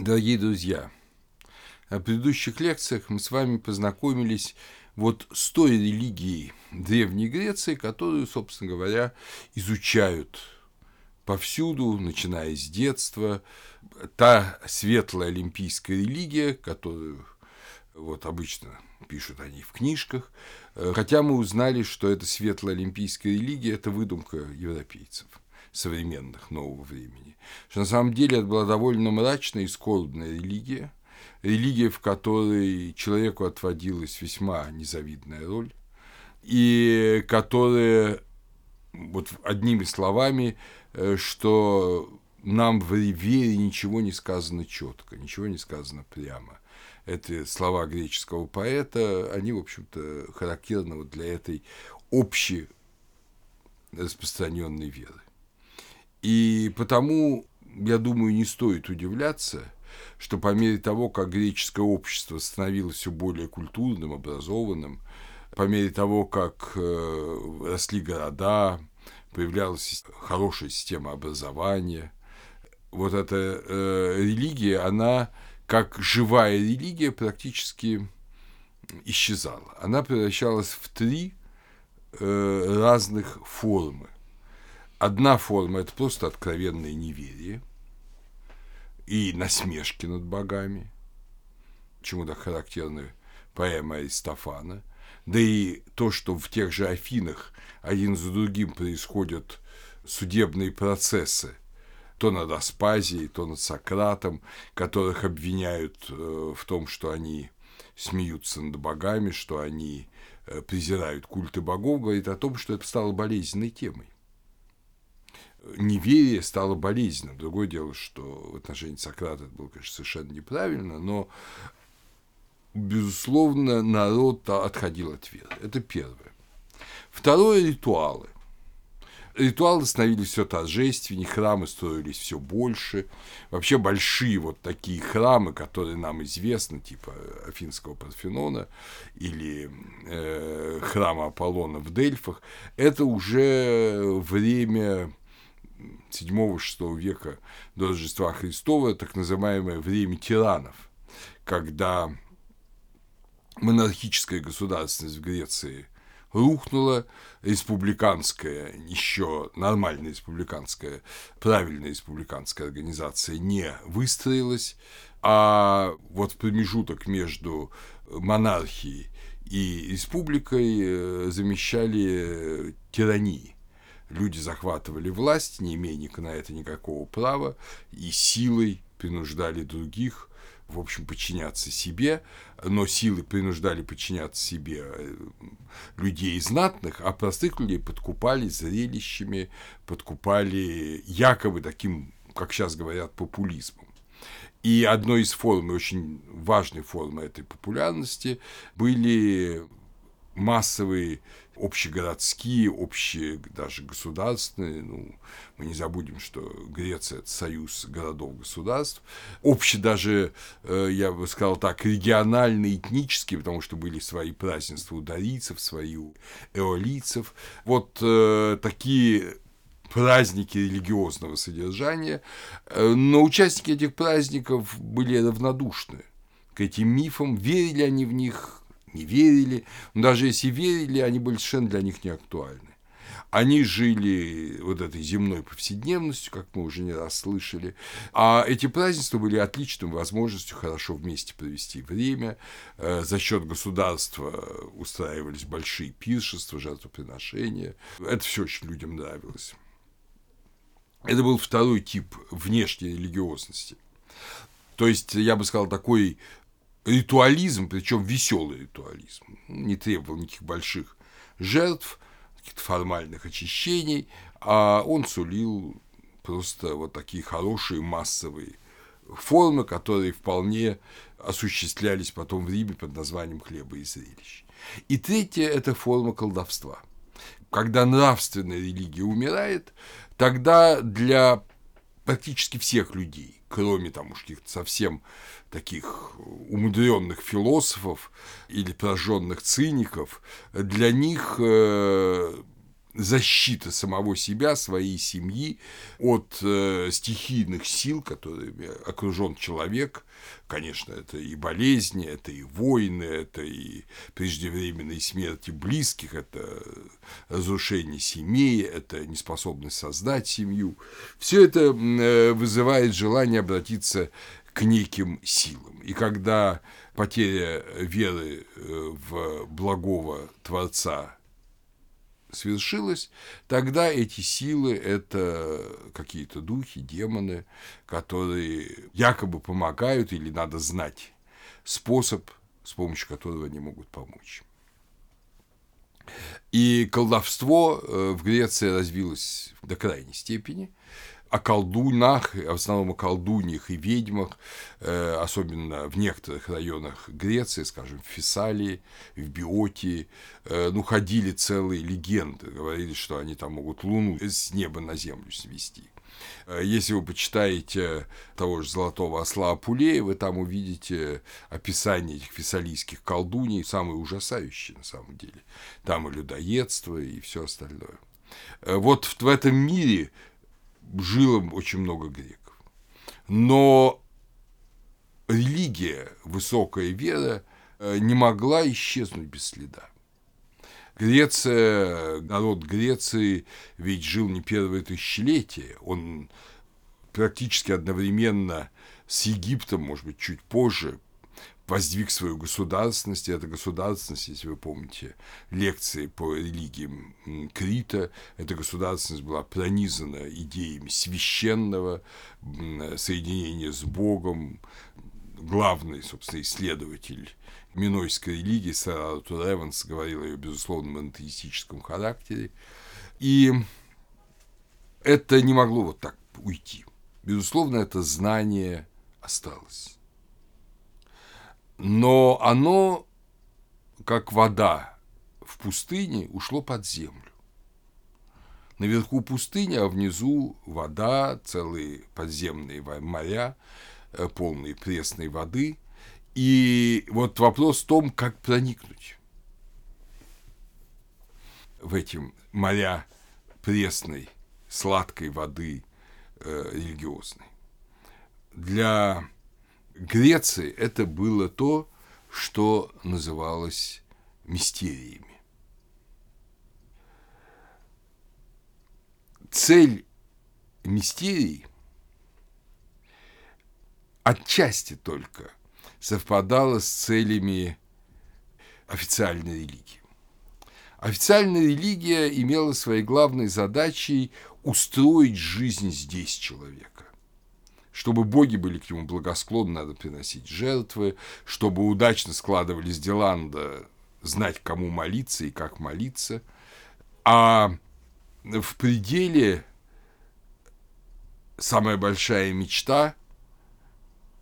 Дорогие друзья, в предыдущих лекциях мы с вами познакомились вот с той религией Древней Греции, которую, собственно говоря, изучают повсюду, начиная с детства. Та светлая олимпийская религия, которую вот обычно пишут они в книжках, хотя мы узнали, что эта светлая олимпийская религия – это выдумка европейцев современных нового времени. Что на самом деле это была довольно мрачная и скорбная религия, религия, в которой человеку отводилась весьма незавидная роль, и которая, вот одними словами, э, что нам в вере ничего не сказано четко, ничего не сказано прямо. Это слова греческого поэта, они, в общем-то, характерны вот для этой общей распространенной веры. И потому, я думаю, не стоит удивляться, что по мере того, как греческое общество становилось все более культурным, образованным, по мере того, как э, росли города, появлялась хорошая система образования, вот эта э, религия, она как живая религия практически исчезала. Она превращалась в три э, разных формы. Одна форма – это просто откровенное неверие – и насмешки над богами, чему так характерны поэма Аристофана, да и то, что в тех же Афинах один за другим происходят судебные процессы, то над Аспазией, то над Сократом, которых обвиняют э, в том, что они смеются над богами, что они э, презирают культы богов, говорит о том, что это стало болезненной темой неверие стало болезненным. Другое дело, что в отношении Сократа это было, конечно, совершенно неправильно, но, безусловно, народ отходил от веры. Это первое. Второе – ритуалы. Ритуалы становились все торжественнее, храмы строились все больше. Вообще большие вот такие храмы, которые нам известны, типа Афинского Парфенона или э, храма Аполлона в Дельфах, это уже время 7-6 века до Рождества Христова, так называемое время тиранов, когда монархическая государственность в Греции рухнула, республиканская, еще нормальная республиканская, правильная республиканская организация не выстроилась, а вот промежуток между монархией и республикой э, замещали тирании люди захватывали власть, не имея на это никакого права, и силой принуждали других, в общем, подчиняться себе, но силы принуждали подчиняться себе э, людей знатных, а простых людей подкупали зрелищами, подкупали якобы таким, как сейчас говорят, популизмом. И одной из форм, очень важной формы этой популярности были массовые общегородские, общие даже государственные, ну, мы не забудем, что Греция – это союз городов-государств, общие даже, э, я бы сказал так, региональные, этнические, потому что были свои празднества у дарийцев, свои у эолийцев, вот э, такие праздники религиозного содержания, э, но участники этих праздников были равнодушны к этим мифам, верили они в них не верили, но даже если верили, они были совершенно для них не актуальны. Они жили вот этой земной повседневностью, как мы уже не раз слышали, а эти празднества были отличной возможностью хорошо вместе провести время. Э, за счет государства устраивались большие пиршества, жертвоприношения. Это все очень людям нравилось. Это был второй тип внешней религиозности. То есть, я бы сказал, такой ритуализм, причем веселый ритуализм, не требовал никаких больших жертв, каких-то формальных очищений, а он сулил просто вот такие хорошие массовые формы, которые вполне осуществлялись потом в Риме под названием хлеба и зрелищ. И третья – это форма колдовства. Когда нравственная религия умирает, тогда для практически всех людей, кроме там уж каких-то совсем таких умудренных философов или прожженных циников, для них э, защита самого себя, своей семьи от э, стихийных сил, которыми окружен человек. Конечно, это и болезни, это и войны, это и преждевременные смерти близких, это разрушение семьи, это неспособность создать семью. Все это э, вызывает желание обратиться к неким силам. И когда потеря веры э, в благого Творца свершилось, тогда эти силы – это какие-то духи, демоны, которые якобы помогают или надо знать способ, с помощью которого они могут помочь. И колдовство э, в Греции развилось до крайней степени – о колдунах, в основном о колдуньях и ведьмах, э, особенно в некоторых районах Греции, скажем, в Фессалии, в Биотии, э, ну, ходили целые легенды, говорили, что они там могут Луну с неба на землю свести. Э, если вы почитаете того же Золотого Осла Апулея, вы там увидите описание этих фессалийских колдуней, самые ужасающие на самом деле. Там и людоедство, и все остальное. Вот в этом мире жило очень много греков. Но религия, высокая вера э, не могла исчезнуть без следа. Греция, народ Греции ведь жил не первое тысячелетие, он практически одновременно с Египтом, может быть, чуть позже, воздвиг свою государственность, и эта государственность, если вы помните лекции по религиям Крита, эта государственность была пронизана идеями священного, соединения с Богом, главный, собственно, исследователь минойской религии, сэр Артур Эванс, говорил о ее, безусловно, монотеистическом характере. И это не могло вот так уйти. Безусловно, это знание осталось но оно, как вода в пустыне, ушло под землю. Наверху пустыня, а внизу вода, целые подземные моря, э, полные пресной воды. И вот вопрос в том, как проникнуть в эти моря пресной, сладкой воды э, религиозной. Для Греции это было то, что называлось мистериями. Цель мистерий отчасти только совпадала с целями официальной религии. Официальная религия имела своей главной задачей устроить жизнь здесь человека чтобы боги были к нему благосклонны, надо приносить жертвы, чтобы удачно складывались дела, надо знать, кому молиться и как молиться. А в пределе самая большая мечта,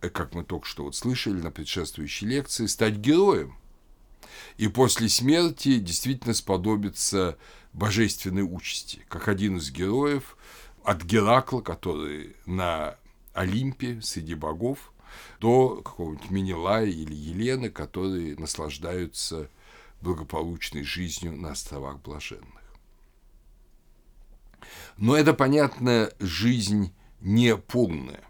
э, как мы только что вот слышали на предшествующей лекции, стать героем. И после смерти действительно сподобиться божественной участи, как один из героев от Геракла, который на Олимпе среди богов до какого-нибудь Менелая или Елены, которые наслаждаются благополучной жизнью на островах блаженных. Но это, понятно, жизнь не полная.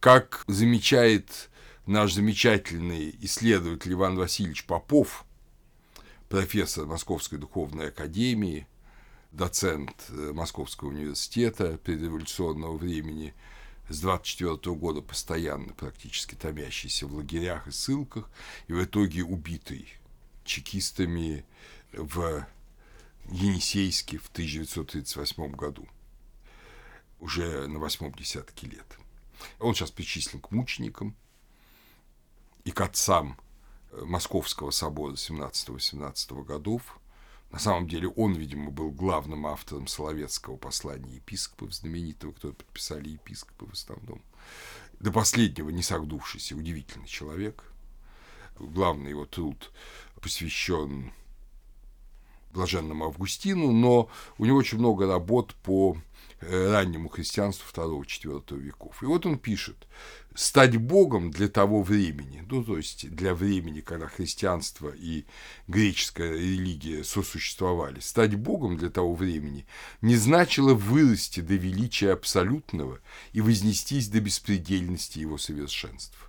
Как замечает наш замечательный исследователь Иван Васильевич Попов, профессор Московской духовной академии – доцент э, Московского университета предреволюционного времени, с 24 года постоянно практически томящийся в лагерях и ссылках, и в итоге убитый чекистами в Енисейске в 1938 году, уже на восьмом десятке лет. Он сейчас причислен к мученикам и к отцам э, Московского собора 17-18 годов – на самом деле он, видимо, был главным автором Соловецкого послания епископов знаменитого, кто подписали епископы в основном. До последнего не согнувшийся, удивительный человек. Главный его труд посвящен блаженному Августину, но у него очень много работ по раннему христианству II-IV веков. И вот он пишет, стать Богом для того времени, ну, то есть для времени, когда христианство и греческая религия сосуществовали, стать Богом для того времени не значило вырасти до величия абсолютного и вознестись до беспредельности его совершенств.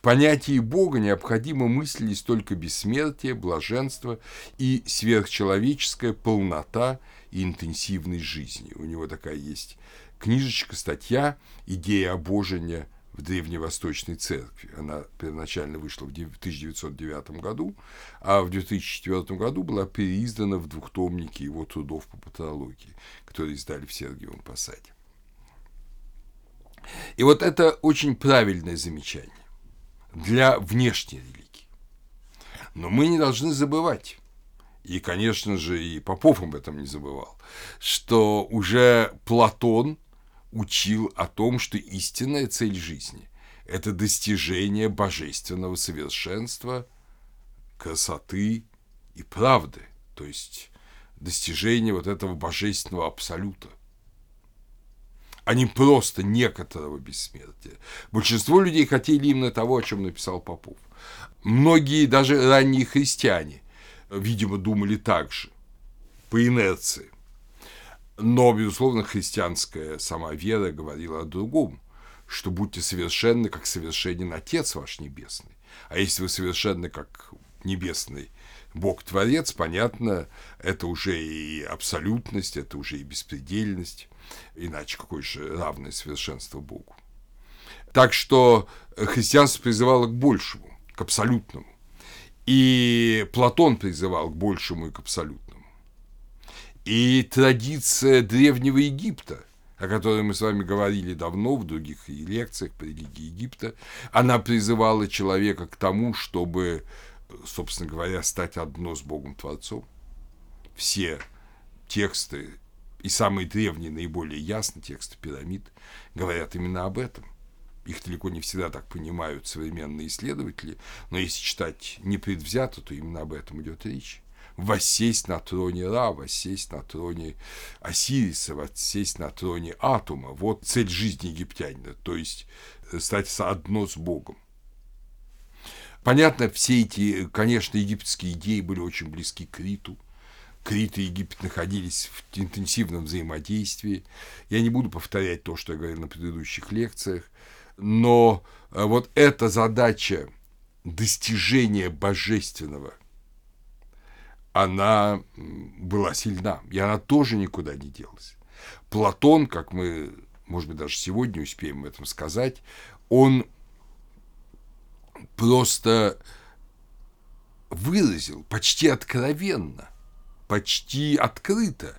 В понятии Бога необходимо мыслились только бессмертие, блаженство и сверхчеловеческая полнота и интенсивность жизни. У него такая есть книжечка, статья «Идея обожения в Древневосточной Церкви». Она первоначально вышла в 1909 году, а в 2004 году была переиздана в двухтомнике его трудов по патологии, которые издали в Сергиевом Посаде. И вот это очень правильное замечание для внешней религии. Но мы не должны забывать, и, конечно же, и Попов об этом не забывал, что уже Платон учил о том, что истинная цель жизни – это достижение божественного совершенства, красоты и правды, то есть достижение вот этого божественного абсолюта а не просто некоторого бессмертия. Большинство людей хотели именно того, о чем написал Попов. Многие, даже ранние христиане, видимо, думали так же, по инерции. Но, безусловно, христианская сама вера говорила о другом, что будьте совершенны, как совершенен Отец ваш Небесный. А если вы совершенны, как Небесный Бог-творец, понятно, это уже и абсолютность, это уже и беспредельность. Иначе какое же равное совершенство Богу. Так что христианство призывало к большему, к абсолютному. И Платон призывал к большему и к абсолютному. И традиция Древнего Египта, о которой мы с вами говорили давно в других лекциях по религии Египта, она призывала человека к тому, чтобы, собственно говоря, стать одно с Богом Творцом. Все тексты и самые древние, наиболее ясные тексты пирамид говорят именно об этом. Их далеко не всегда так понимают современные исследователи, но если читать непредвзято, то именно об этом идет речь. Воссесть на троне Ра, воссесть на троне Осириса, воссесть на троне Атума. Вот цель жизни египтянина, то есть э, стать соодно с Богом. Понятно, все эти, конечно, египетские идеи были очень близки к Риту – Крит и Египет находились в интенсивном взаимодействии. Я не буду повторять то, что я говорил на предыдущих лекциях, но э, вот эта задача достижения божественного, она была сильна, и она тоже никуда не делась. Платон, как мы, может быть, даже сегодня успеем об этом сказать, он просто выразил почти откровенно – почти открыто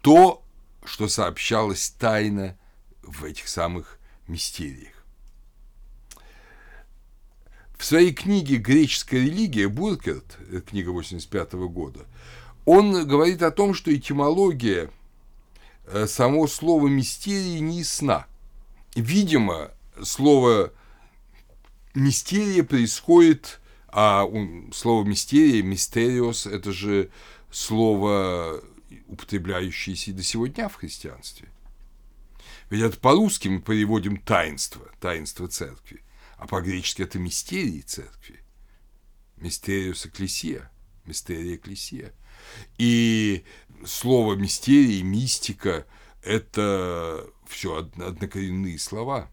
то, что сообщалось тайно в этих самых мистериях. В своей книге «Греческая религия» Буркерт, книга 85 года, он говорит о том, что этимология э, само слово «мистерии» не ясна. Видимо, слово «мистерия» происходит, а слово «мистерия», «мистериос» – это же слово, употребляющееся и до сего дня в христианстве. Ведь это по-русски мы переводим таинство, таинство церкви, а по-гречески это мистерии церкви. Мистериус экклесия, мистерия экклесия. И слово мистерии, мистика – это все однокоренные слова.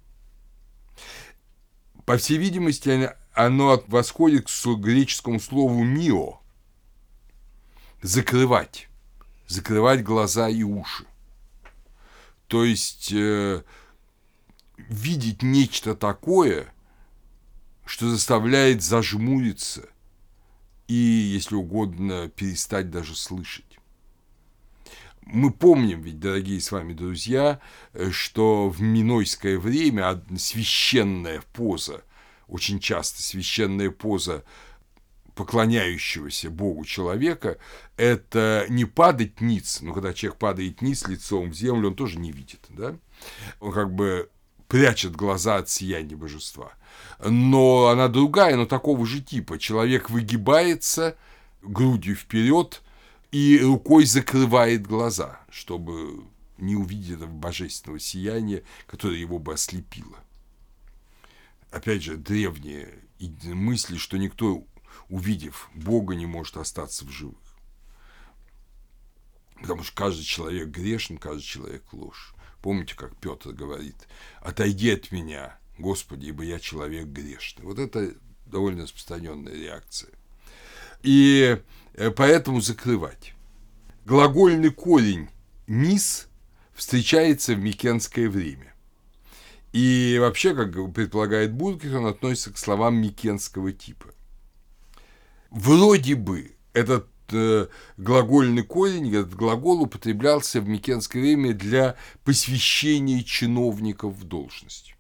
По всей видимости, оно восходит к греческому слову «мио», закрывать, закрывать глаза и уши. То есть э, видеть нечто такое, что заставляет зажмуриться и, если угодно, перестать даже слышать. Мы помним ведь, дорогие с вами друзья, э, что в минойское время священная поза, очень часто священная поза поклоняющегося Богу человека, это не падать ниц, но когда человек падает ниц лицом в землю, он тоже не видит, да? Он как бы прячет глаза от сияния божества. Но она другая, но такого же типа. Человек выгибается грудью вперед, и рукой закрывает глаза, чтобы не увидеть этого божественного сияния, которое его бы ослепило. Опять же, древние мысли, что никто, увидев Бога, не может остаться в живых. Потому что каждый человек грешен, каждый человек ложь. Помните, как Петр говорит, отойди от меня, Господи, ибо я человек грешный. Вот это довольно распространенная реакция. И э, поэтому закрывать. Глагольный корень «низ» встречается в Микенское время. И вообще, как предполагает Буркер, он относится к словам микенского типа. Вроде бы этот э, глагольный корень, этот глагол употреблялся в Микенское время для посвящения чиновников в должность.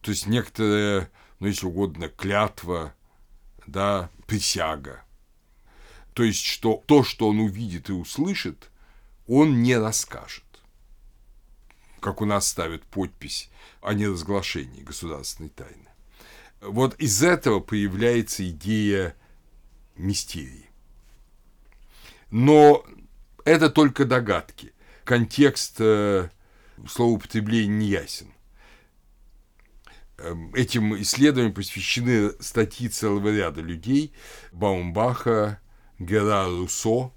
То есть некоторая, ну если угодно, клятва, да, присяга. То есть, что то, что он увидит и услышит, он не расскажет. Как у нас ставят подпись о неразглашении государственной тайны. Вот из этого появляется идея мистерии. Но это только догадки. Контекст э, словоупотребления не ясен. Эм, этим исследованиям посвящены статьи целого ряда людей Баумбаха, Гера Руссо,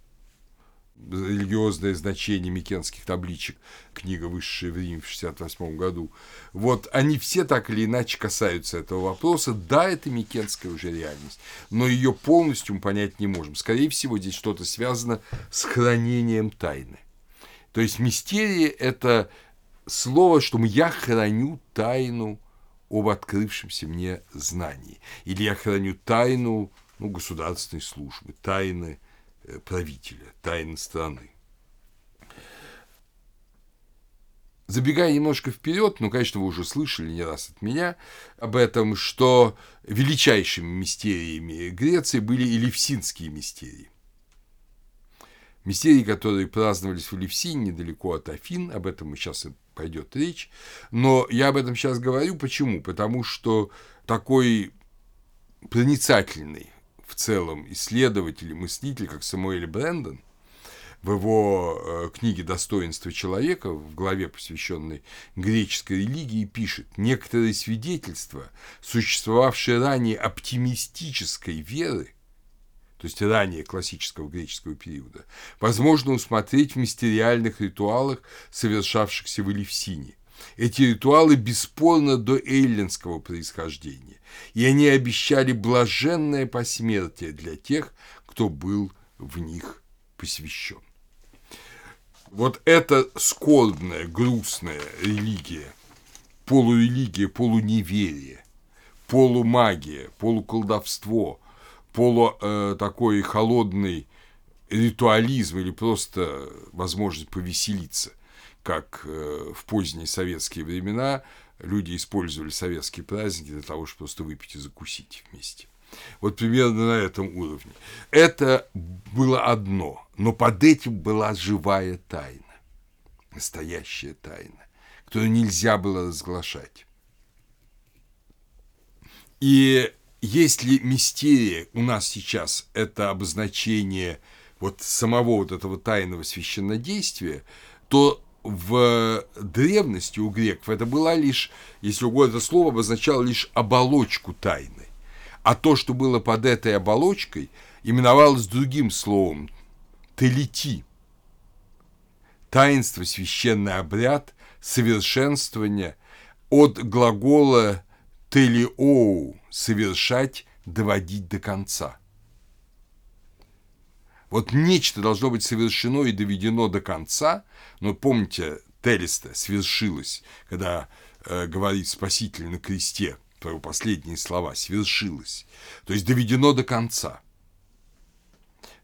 религиозное значение микенских табличек, книга «Высшее время» в 1968 году. Вот они все так или иначе касаются этого вопроса. Да, это микенская уже реальность, но ее полностью мы понять не можем. Скорее всего, здесь что-то связано с хранением тайны. То есть мистерия – это слово, что я храню тайну об открывшемся мне знании. Или я храню тайну ну, государственной службы, тайны правителя, тайны страны. Забегая немножко вперед, ну, конечно, вы уже слышали не раз от меня об этом, что величайшими мистериями Греции были элевсинские мистерии. Мистерии, которые праздновались в Элевсине, недалеко от Афин, об этом мы сейчас и пойдет речь. Но я об этом сейчас говорю. Почему? Потому что такой проницательный в целом исследователь и мыслитель, как Самуэль Брэндон, в его э, книге «Достоинство человека», в главе, посвященной греческой религии, пишет «Некоторые свидетельства, существовавшие ранее оптимистической веры, то есть ранее классического греческого периода, возможно усмотреть в мистериальных ритуалах, совершавшихся в Элевсине, эти ритуалы бесспорно до эллинского происхождения, и они обещали блаженное посмертие для тех, кто был в них посвящен. Вот эта скорбная, грустная религия, полурелигия, полуневерие, полумагия, полуколдовство, полу э, такой холодный ритуализм или просто возможность повеселиться – как э, в поздние советские времена люди использовали советские праздники для того, чтобы просто выпить и закусить вместе. Вот примерно на этом уровне. Это было одно, но под этим была живая тайна, настоящая тайна, которую нельзя было разглашать. И если мистерия у нас сейчас это обозначение вот самого вот этого тайного священнодействия, то в древности у греков это была лишь, если угодно, это слово обозначало лишь оболочку тайны. А то, что было под этой оболочкой, именовалось другим словом – телити. Таинство, священный обряд, совершенствование от глагола телиоу – совершать, доводить до конца – вот нечто должно быть совершено и доведено до конца, но помните, Телеста свершилось, когда э, говорит Спаситель на кресте, твои последние слова, свершилось, то есть доведено до конца.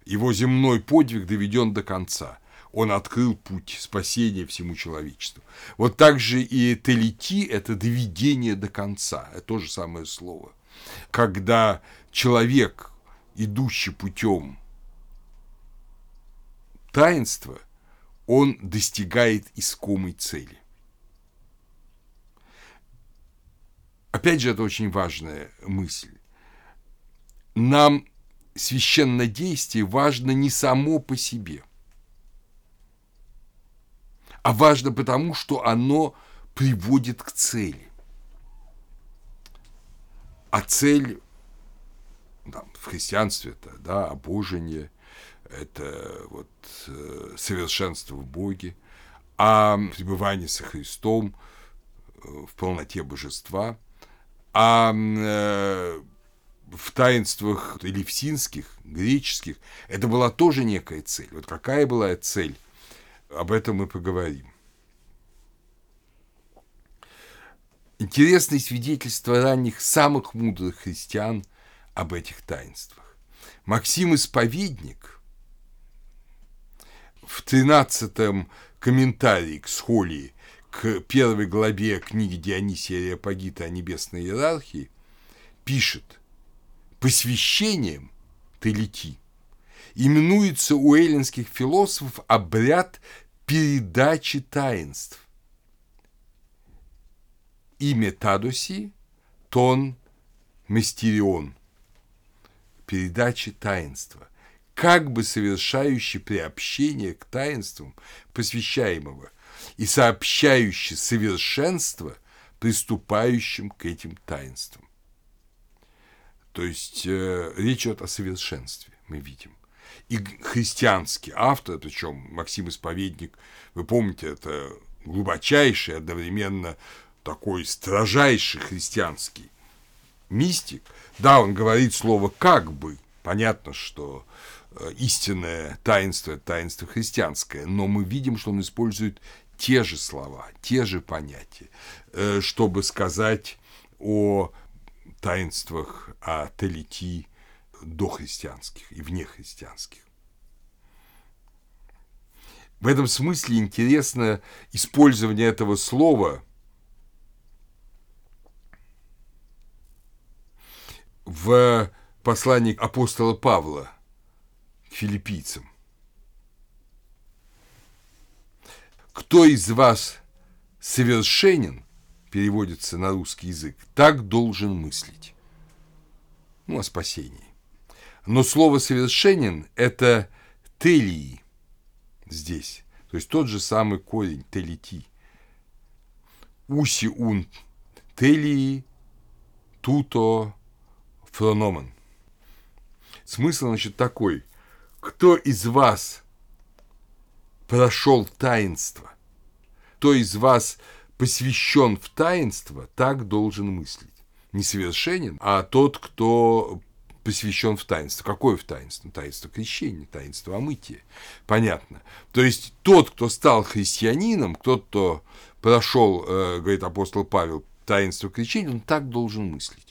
Его земной подвиг доведен до конца. Он открыл путь спасения всему человечеству. Вот так же и телети – это доведение до конца. Это то же самое слово. Когда человек, идущий путем таинства он достигает искомой цели. Опять же, это очень важная мысль. Нам священное действие важно не само по себе, а важно потому, что оно приводит к цели. А цель там, в христианстве это да, обожение, это вот э, совершенство в Боге, а пребывание со Христом э, в полноте божества, а э, в таинствах элевсинских, греческих, это была тоже некая цель. Вот какая была цель, об этом мы поговорим. Интересные свидетельства ранних самых мудрых христиан об этих таинствах. Максим Исповедник в 13 комментарии к схолии к первой главе книги Дионисия Ареопагита о небесной иерархии пишет «Посвящением Телети именуется у эллинских философов обряд передачи таинств, имя Тадуси, тон Мистерион, передачи таинства, как бы совершающий приобщение к таинствам посвящаемого и сообщающий совершенство приступающим к этим таинствам. То есть э, речь идет о совершенстве, мы видим. И христианский автор, причем Максим Исповедник, вы помните, это глубочайший, одновременно такой строжайший христианский мистик, да, он говорит слово «как бы», понятно, что истинное таинство – таинство христианское, но мы видим, что он использует те же слова, те же понятия, э, чтобы сказать о таинствах, о телети дохристианских и внехристианских. В этом смысле интересно использование этого слова в послании апостола Павла филиппийцам. «Кто из вас совершенен?» переводится на русский язык, так должен мыслить. Ну, о спасении. Но слово «совершенен» – это «телии» здесь. То есть тот же самый корень «телити». «Уси ун телии туто фрономен». Смысл, значит, такой. Кто из вас прошел таинство, кто из вас посвящен в таинство, так должен мыслить. Не совершенен, а тот, кто посвящен в таинство. Какое в таинство? Таинство крещения, таинство омытия. Понятно. То есть тот, кто стал христианином, тот, кто прошел, э, говорит апостол Павел, таинство крещения, он так должен мыслить.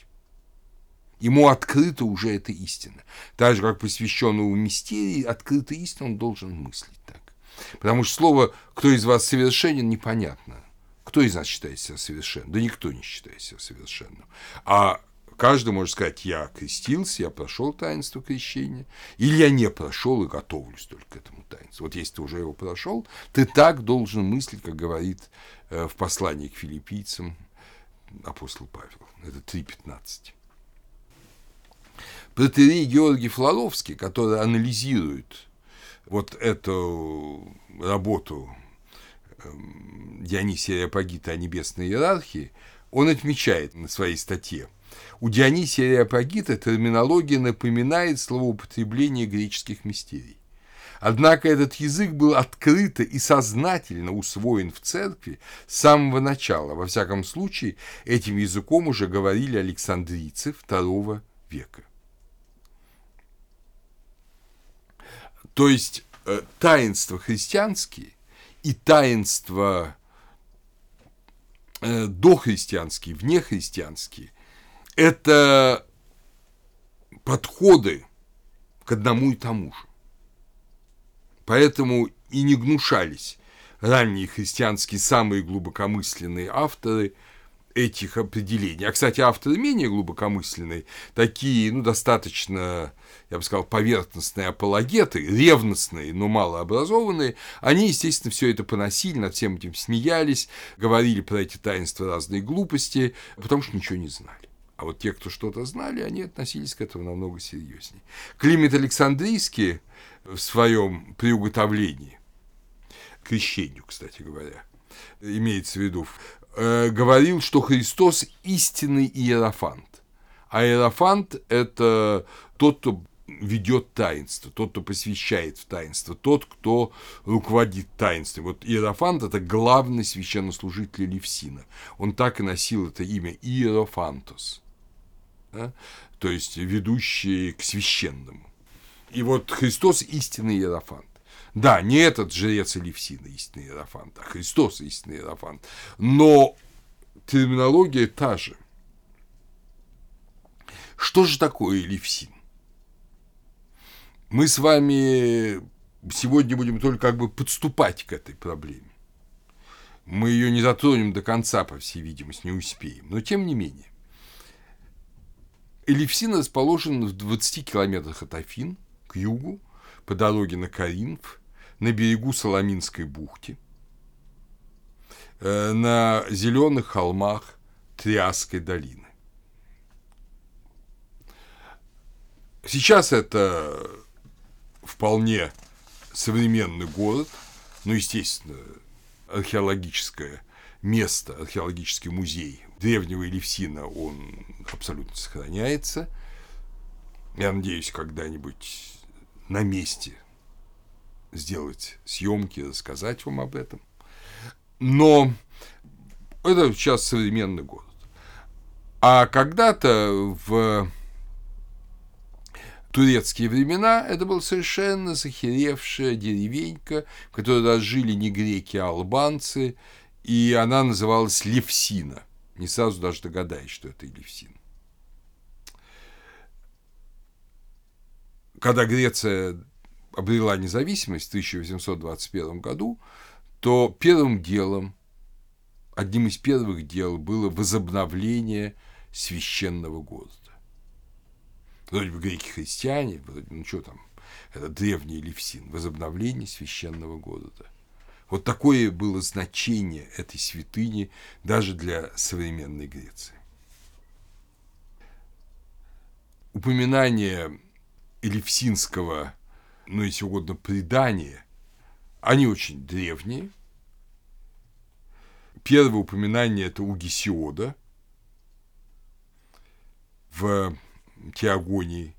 Ему открыта уже эта истина. Так же, как посвященному мистерии, открыта истина, он должен мыслить так. Потому что слово «кто из вас совершенен» непонятно. Кто из нас считает себя совершенным? Да никто не считает себя совершенным. А каждый может сказать, я крестился, я прошел таинство крещения, или я не прошел и готовлюсь только к этому таинству. Вот если ты уже его прошел, ты так должен мыслить, как говорит э, в послании к филиппийцам апостол Павел. Это 3.15. Протерей Георгий Флоровский, который анализирует вот эту работу эм, Дионисия Апагита о небесной иерархии, он отмечает на своей статье. У Дионисия Ареопагита терминология напоминает словоупотребление греческих мистерий. Однако этот язык был открыто и сознательно усвоен в церкви с самого начала. Во всяком случае, этим языком уже говорили александрийцы II века. То есть э, таинства христианские и таинства э, дохристианские, внехристианские – это подходы к одному и тому же. Поэтому и не гнушались ранние христианские самые глубокомысленные авторы – этих определений. А, кстати, авторы менее глубокомысленные, такие, ну, достаточно, я бы сказал, поверхностные апологеты, ревностные, но малообразованные, они, естественно, все это поносили, над всем этим смеялись, говорили про эти таинства разные глупости, потому что ничего не знали. А вот те, кто что-то знали, они относились к этому намного серьезнее. Климат Александрийский в своем приуготовлении, крещению, кстати говоря, имеется в виду, э, говорил, что Христос истинный иерофант. А иерофант – это тот, кто ведет таинство, тот, кто посвящает в таинство, тот, кто руководит таинством. Вот Иерофант – это главный священнослужитель Левсина. Он так и носил это имя Иерофантос, да? то есть ведущий к священному. И вот Христос – истинный Иерофант. Да, не этот жрец Левсина истинный Иерофант, а Христос истинный Иерофант. Но терминология та же. Что же такое Левсин? Мы с вами сегодня будем только как бы подступать к этой проблеме. Мы ее не затронем до конца, по всей видимости, не успеем. Но тем не менее. Элевсин расположен в 20 километрах от Афин, к югу, по дороге на Каринф, на берегу Соломинской бухты, э, на зеленых холмах Триасской долины. Сейчас это вполне современный город, ну, естественно, археологическое место, археологический музей древнего Елевсина, он абсолютно сохраняется. Я надеюсь, когда-нибудь на месте сделать съемки, рассказать вам об этом. Но это сейчас современный город. А когда-то в турецкие времена это была совершенно захеревшая деревенька, в которой разжили не греки, а албанцы, и она называлась Левсина. Не сразу даже догадаюсь, что это Левсин. Когда Греция обрела независимость в 1821 году, то первым делом, одним из первых дел было возобновление священного города. Вроде бы греки-христиане, вроде, ну что там, это древний Левсин, возобновление священного города. Вот такое было значение этой святыни даже для современной Греции. Упоминание Элевсинского, ну, если угодно, предания, они очень древние. Первое упоминание – это у Гесиода в Теогонии,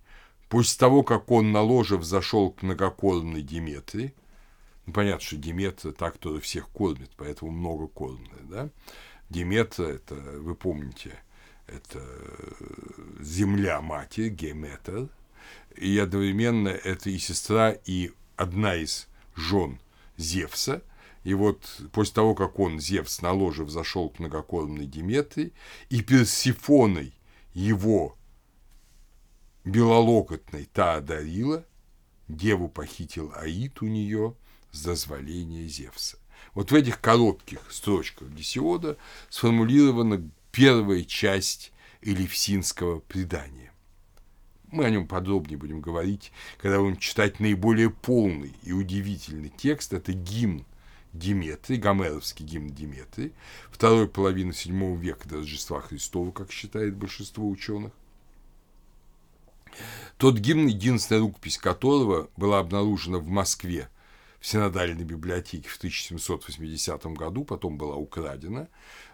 после того, как он на ложе взошел к многокормной Диметре, ну, понятно, что Диметра так, кто всех кормит, поэтому многокормная, да, Диметра, это, вы помните, это земля матери, Геметр, и одновременно это и сестра, и одна из жен Зевса, и вот после того, как он, Зевс, на ложе взошел к многокормной Диметре, и Персифоной его белолокотной та одарила, деву похитил Аид у нее с дозволения Зевса. Вот в этих коротких строчках Гесиода сформулирована первая часть элевсинского предания. Мы о нем подробнее будем говорить, когда будем читать наиболее полный и удивительный текст. Это гимн Диметрий, гомеровский гимн Диметрий, второй половины VII века до Рождества Христова, как считает большинство ученых. Тот гимн, единственная рукопись которого была обнаружена в Москве в Синодальной библиотеке в 1780 году, потом была украдена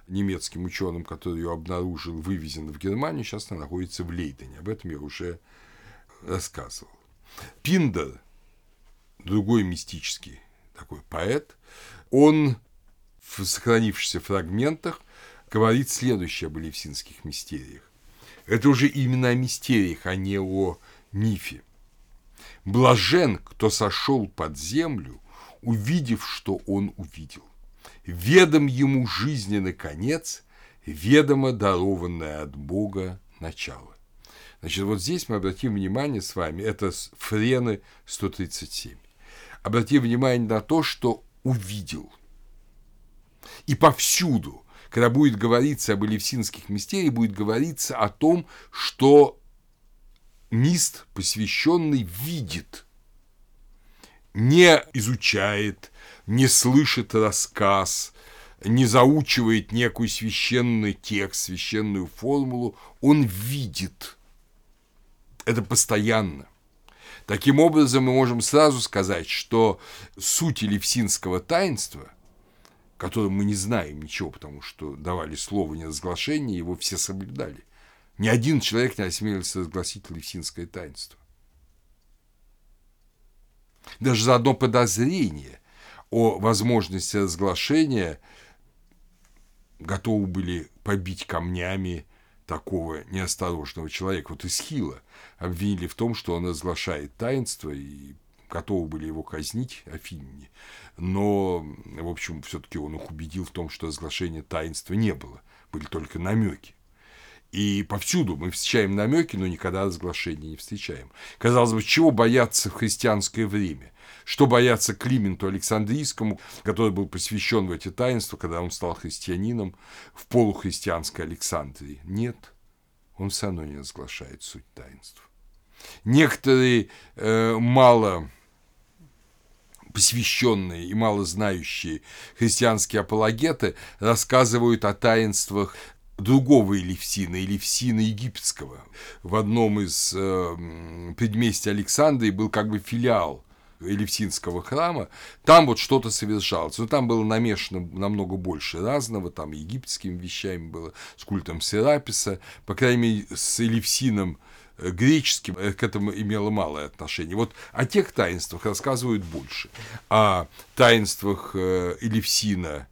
немецким ученым, который ее обнаружил, вывезена в Германию, сейчас она находится в Лейдене. Об этом я уже рассказывал. Пиндер, другой мистический такой поэт, он в сохранившихся фрагментах говорит следующее об элевсинских мистериях. Это уже именно о мистериях, а не о мифе. Блажен, кто сошел под землю, увидев, что он увидел. Ведом ему жизненный конец, ведомо дарованное от Бога начало. Значит, вот здесь мы обратим внимание с вами, это Френы 137. Обратим внимание на то, что увидел. И повсюду когда будет говориться об элевсинских мистериях, будет говориться о том, что мист, посвященный, видит, не изучает, не слышит рассказ, не заучивает некую священный текст, священную формулу, он видит. Это постоянно. Таким образом, мы можем сразу сказать, что суть элевсинского таинства, которым мы не знаем ничего, потому что давали слово неразглашения, его все соблюдали. Ни один человек не осмелился разгласить элевсинское таинство. Даже за одно подозрение о возможности разглашения готовы были побить камнями такого неосторожного человека. Вот Исхила обвинили в том, что он разглашает таинство, и готовы были его казнить Афиняне. Но, в общем, все-таки он их убедил в том, что разглашения таинства не было, были только намеки. И повсюду мы встречаем намеки, но никогда разглашения не встречаем. Казалось бы, чего бояться в христианское время? Что бояться Клименту Александрийскому, который был посвящен в эти таинства, когда он стал христианином в полухристианской Александрии? Нет, он все равно не разглашает суть таинств. Некоторые э, мало посвященные и мало знающие христианские апологеты рассказывают о таинствах другого Элевсина, Элевсина египетского. В одном из э, предместий Александрии был как бы филиал Элевсинского храма, там вот что-то совершалось. Но там было намешано намного больше разного, там египетскими вещами было, с культом Сераписа, по крайней мере, с Элевсином э, греческим э, к этому имело малое отношение. Вот о тех таинствах рассказывают больше. О таинствах Элевсина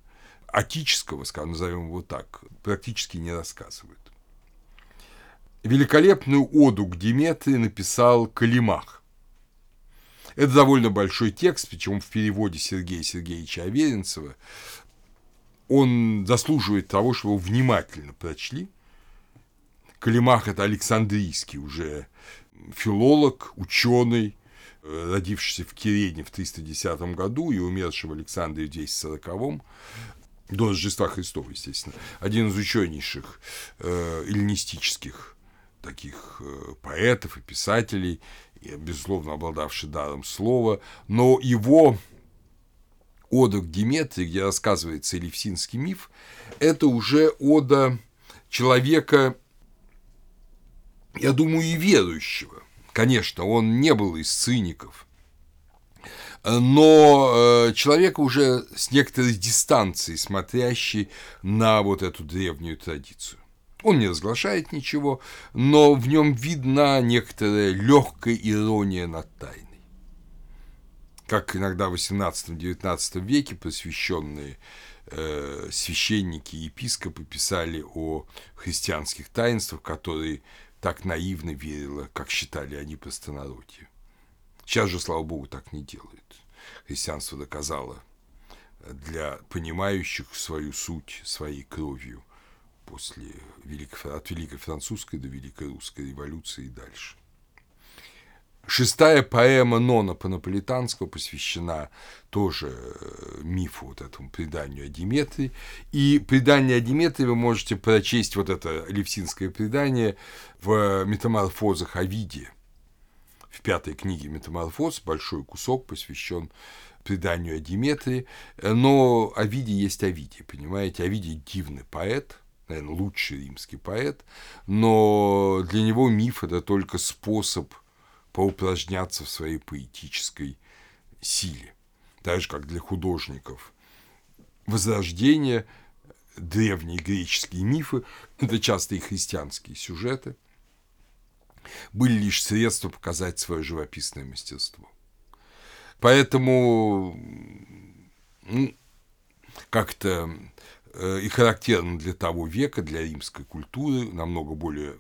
отического, назовем его так, практически не рассказывают. Великолепную оду к Диметрии написал Калимах. Это довольно большой текст, причем в переводе Сергея Сергеевича Аверинцева. Он заслуживает того, чтобы его внимательно прочли. Калимах – это Александрийский уже филолог, ученый, родившийся в Кирене в 310 году и умерший в Александре в 240 до Рождества Христова, естественно, один из ученейших э, эллинистических таких э, поэтов и писателей, и, безусловно, обладавший даром слова, но его ода к Диметрии, где рассказывается элевсинский миф, это уже ода человека, я думаю, и верующего. Конечно, он не был из циников, но э, человек уже с некоторой дистанцией смотрящий на вот эту древнюю традицию. Он не разглашает ничего, но в нем видна некоторая легкая ирония над тайной. Как иногда в XVIII-XIX веке посвященные э, священники и епископы писали о христианских таинствах, которые так наивно верила, как считали они простонародье. Сейчас же, слава богу, так не делают. Христианство доказало для понимающих свою суть своей кровью после Великой, от Великой Французской до Великой Русской революции и дальше. Шестая поэма Нона Панаполитанского посвящена тоже э, мифу, вот этому преданию о Диметрии. И предание о Диметрии вы можете прочесть, вот это левсинское предание, в метаморфозах Овидия в пятой книге «Метаморфоз» большой кусок посвящен преданию о Диметрии, но Овидий есть Овидий, понимаете, Овидий дивный поэт, наверное, лучший римский поэт, но для него миф – это только способ поупражняться в своей поэтической силе. Так же, как для художников. Возрождение, древние греческие мифы – это часто и христианские сюжеты – были лишь средства показать свое живописное мастерство. Поэтому ну, как-то э, и характерно для того века, для римской культуры, намного более,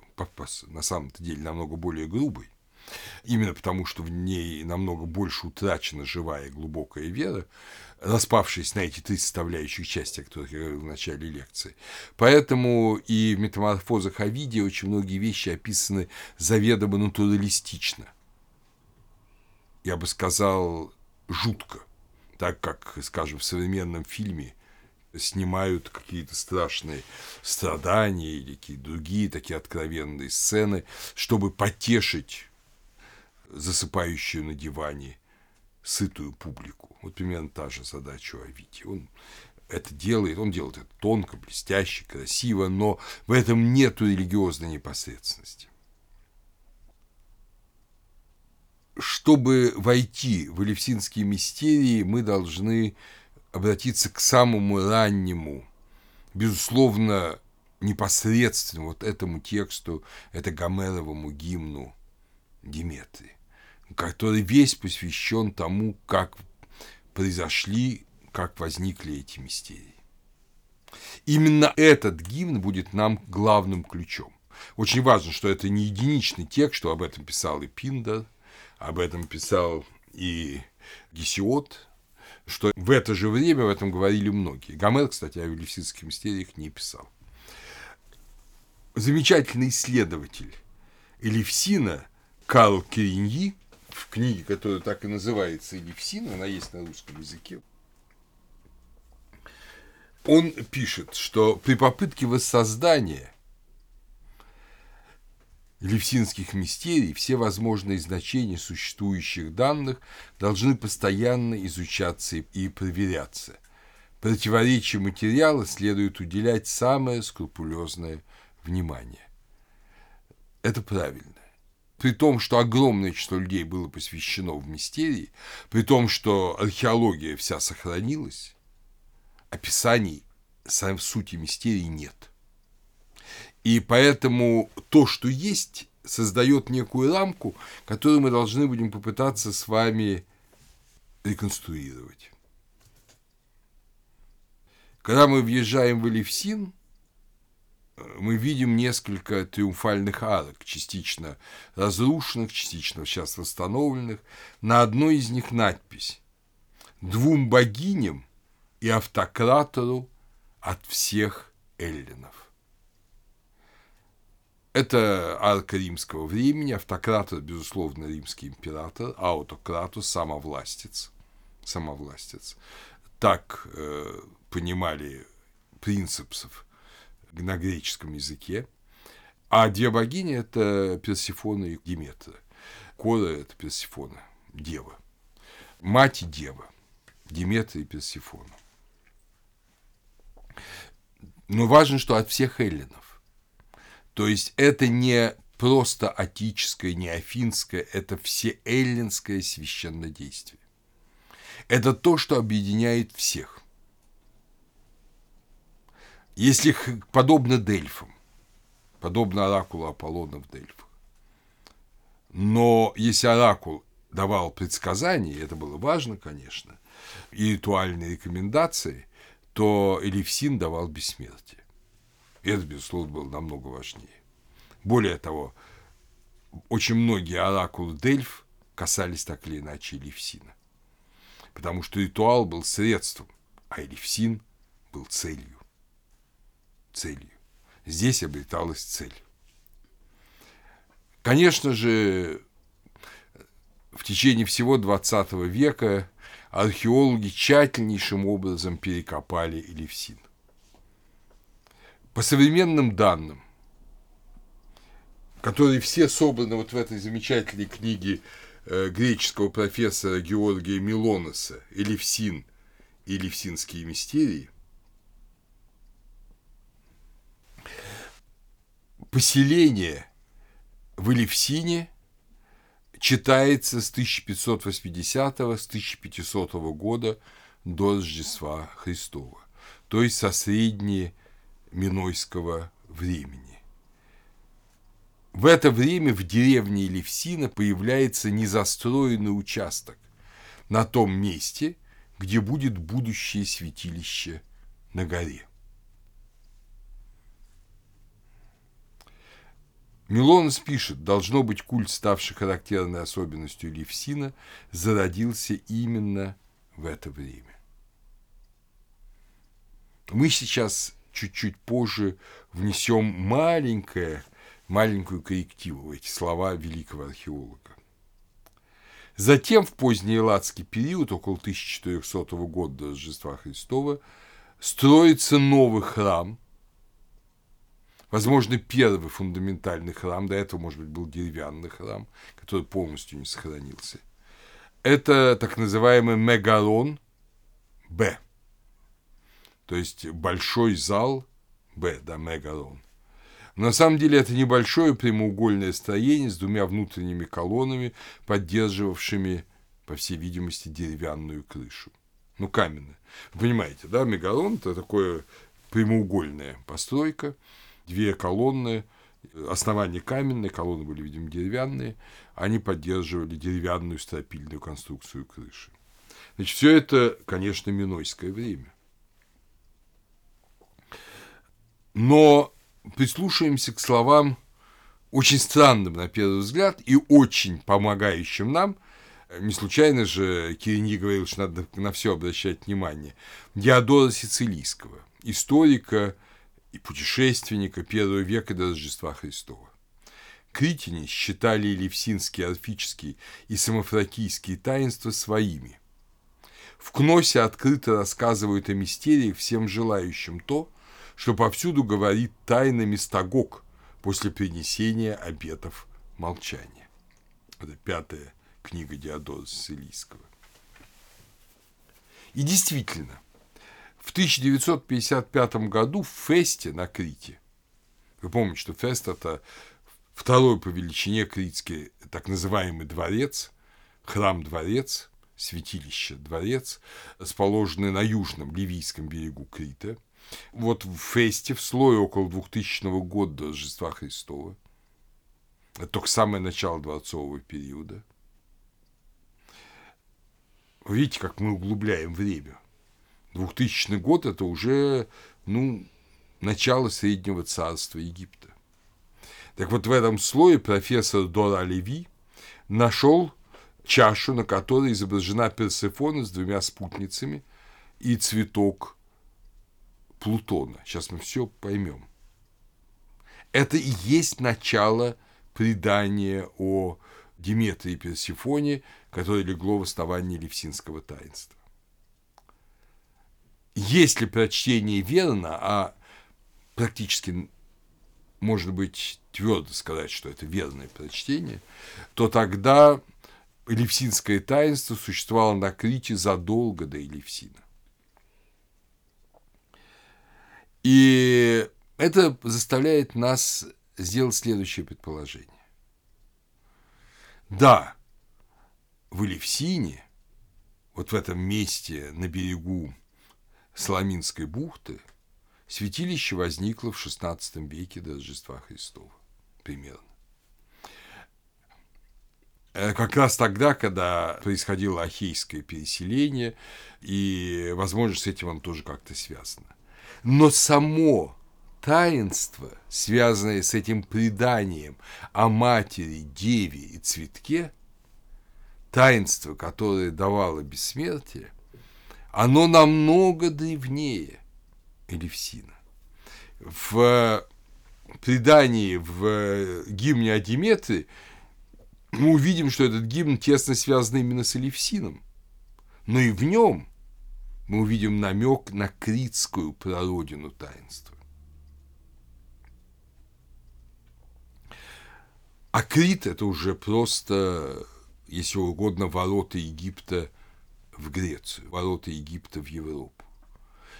на самом-то деле, намного более грубой, именно потому, что в ней намного больше утрачена живая глубокая вера, распавшись на эти три составляющих части, о которых я говорил в начале лекции. Поэтому и в метаморфозах Овидия очень многие вещи описаны заведомо натуралистично. Я бы сказал, жутко, так как, скажем, в современном фильме снимают какие-то страшные страдания или какие-то другие такие откровенные сцены, чтобы потешить засыпающую на диване сытую публику. Вот примерно та же задача у Авити. Он это делает, он делает это тонко, блестяще, красиво, но в этом нет религиозной непосредственности. Чтобы войти в элевсинские мистерии, мы должны обратиться к самому раннему, безусловно, непосредственно вот этому тексту, это Гомеровому гимну Диметрии, который весь посвящен тому, как произошли, как возникли эти мистерии. Именно этот гимн будет нам главным ключом. Очень важно, что это не единичный текст, что об этом писал и Пиндер, об этом писал и Гесиот, что в это же время в этом говорили многие. Гомер, кстати, о Велифсидских мистериях не писал. Замечательный исследователь Элевсина Карл Кереньи в книге, которая так и называется Элевсина, она есть на русском языке, он пишет, что при попытке воссоздания Левсинских мистерий все возможные значения существующих данных должны постоянно изучаться и проверяться. Противоречию материала следует уделять самое скрупулезное внимание. Это правильно. При том, что огромное число людей было посвящено в мистерии, при том, что археология вся сохранилась, описаний сам сути мистерии нет – и поэтому то, что есть, создает некую рамку, которую мы должны будем попытаться с вами реконструировать. Когда мы въезжаем в Элевсин, мы видим несколько триумфальных арок, частично разрушенных, частично сейчас восстановленных. На одной из них надпись «Двум богиням и автократору от всех эллинов». Это арка римского времени, автократор, безусловно, римский император, аутократус, самовластец, самовластец. Так э, понимали принципсов на греческом языке. А две богини – это Персифона и Диметра. Кора – это Персифона, дева. Мать и дева, Диметра и Персифона. Но важно, что от всех эллинов. То есть это не просто атическое, не афинское, это всеэллинское священнодействие. Это то, что объединяет всех. Если подобно Дельфам, подобно оракулу Аполлона в Дельфах. Но если оракул давал предсказания, это было важно, конечно, и ритуальные рекомендации, то Элевсин давал бессмертие. Это, безусловно, было намного важнее. Более того, очень многие оракулы Дельф касались так или иначе Элевсина. Потому что ритуал был средством, а Элевсин был целью. Целью. Здесь обреталась цель. Конечно же, в течение всего XX века археологи тщательнейшим образом перекопали Элевсин. По современным данным, которые все собраны вот в этой замечательной книге э, греческого профессора Георгия Милоноса «Элевсин и Элевсинские мистерии», поселение в Элевсине читается с 1580 с 1500 года до Рождества Христова, то есть со средние Минойского времени. В это время в деревне Левсина появляется незастроенный участок на том месте, где будет будущее святилище на горе. Милонос пишет, должно быть, культ, ставший характерной особенностью Левсина, зародился именно в это время. Мы сейчас чуть-чуть позже внесем маленькое, маленькую коррективу в эти слова великого археолога. Затем в поздний Элладский период, около 1400 года до Рождества Христова, строится новый храм, возможно, первый фундаментальный храм, до этого, может быть, был деревянный храм, который полностью не сохранился. Это так называемый Мегалон Б. то есть большой зал, Б, да, мегалон. На самом деле это небольшое прямоугольное строение с двумя внутренними колоннами, поддерживавшими, по всей видимости, деревянную крышу. Ну, каменная. Вы понимаете, да, мегалон – это такое прямоугольная постройка, две колонны, основание каменное, колонны были, видимо, деревянные, они поддерживали деревянную стропильную конструкцию крыши. Значит, все это, конечно, минойское время. Но прислушаемся к словам очень странным на первый взгляд и очень помогающим нам. Не случайно же Кириньи говорил, что надо на все обращать внимание. Диодора Сицилийского, историка и путешественника первого века до Рождества Христова. Критяне считали левсинские, орфические и самофракийские таинства своими. В Кносе открыто рассказывают о мистериях всем желающим то, что повсюду говорит тайна Мистагог после принесения обетов молчания. Это пятая книга Диодора Сицилийского. И действительно, в 1955 году в Фесте на Крите, вы помните, что Фест – это второй по величине критский так называемый дворец, храм-дворец, святилище-дворец, расположенный на южном ливийском берегу Крита – вот в Фесте, в слое около 2000 года до Рождества Христова, это только самое начало дворцового периода. Вы видите, как мы углубляем время. 2000 год – это уже, ну, начало Среднего царства Египта. Так вот, в этом слое профессор Дора Леви нашел чашу, на которой изображена Персефона с двумя спутницами и цветок Плутона. Сейчас мы все поймем. Это и есть начало предания о Диметре и Персифоне, которое легло в основании Левсинского таинства. Если прочтение верно, а практически может быть твердо сказать, что это верное прочтение, то тогда Левсинское таинство существовало на Крите задолго до Элевсина. И это заставляет нас сделать следующее предположение. Да, в Элевсине, вот в этом месте на берегу Соломинской бухты, святилище возникло в XVI веке до Рождества Христова, примерно. Э, как раз тогда, когда происходило ахейское переселение, и, возможно, с этим оно тоже как-то связано. Но само таинство, связанное с этим преданием о матери, деве и цветке, таинство, которое давало бессмертие, оно намного древнее Элевсина. В предании в гимне о мы увидим, что этот гимн тесно связан именно с Элевсином. Но и в нем мы увидим намек на критскую прародину таинства. А Крит – это уже просто, если угодно, ворота Египта в Грецию, ворота Египта в Европу.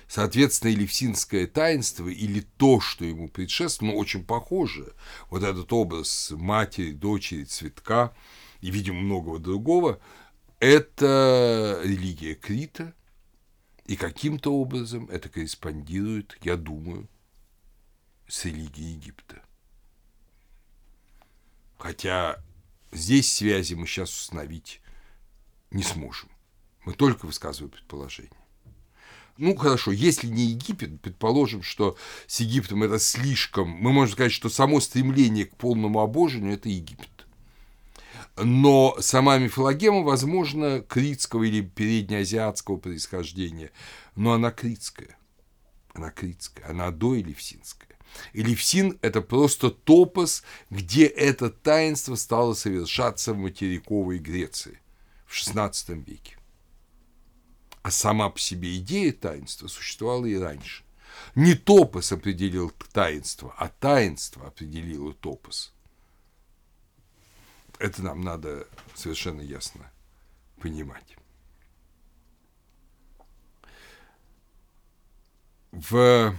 Соответственно, Елевсинское таинство или то, что ему предшествовало, очень похоже. Вот этот образ матери, дочери, цветка и, видимо, многого другого – это религия Крита – и каким-то образом это корреспондирует, я думаю, с религией Египта. Хотя здесь связи мы сейчас установить не сможем. Мы только высказываем предположение. Ну, хорошо, если не Египет, предположим, что с Египтом это слишком... Мы можем сказать, что само стремление к полному обожению – это Египет. Но сама мифологема, возможно, критского или переднеазиатского происхождения, но она критская. Она критская, она доэлевсинская. Элевсин – это просто топос, где это таинство стало совершаться в материковой Греции в XVI веке. А сама по себе идея таинства существовала и раньше. Не топос определил таинство, а таинство определило топос. Это нам надо совершенно ясно понимать. В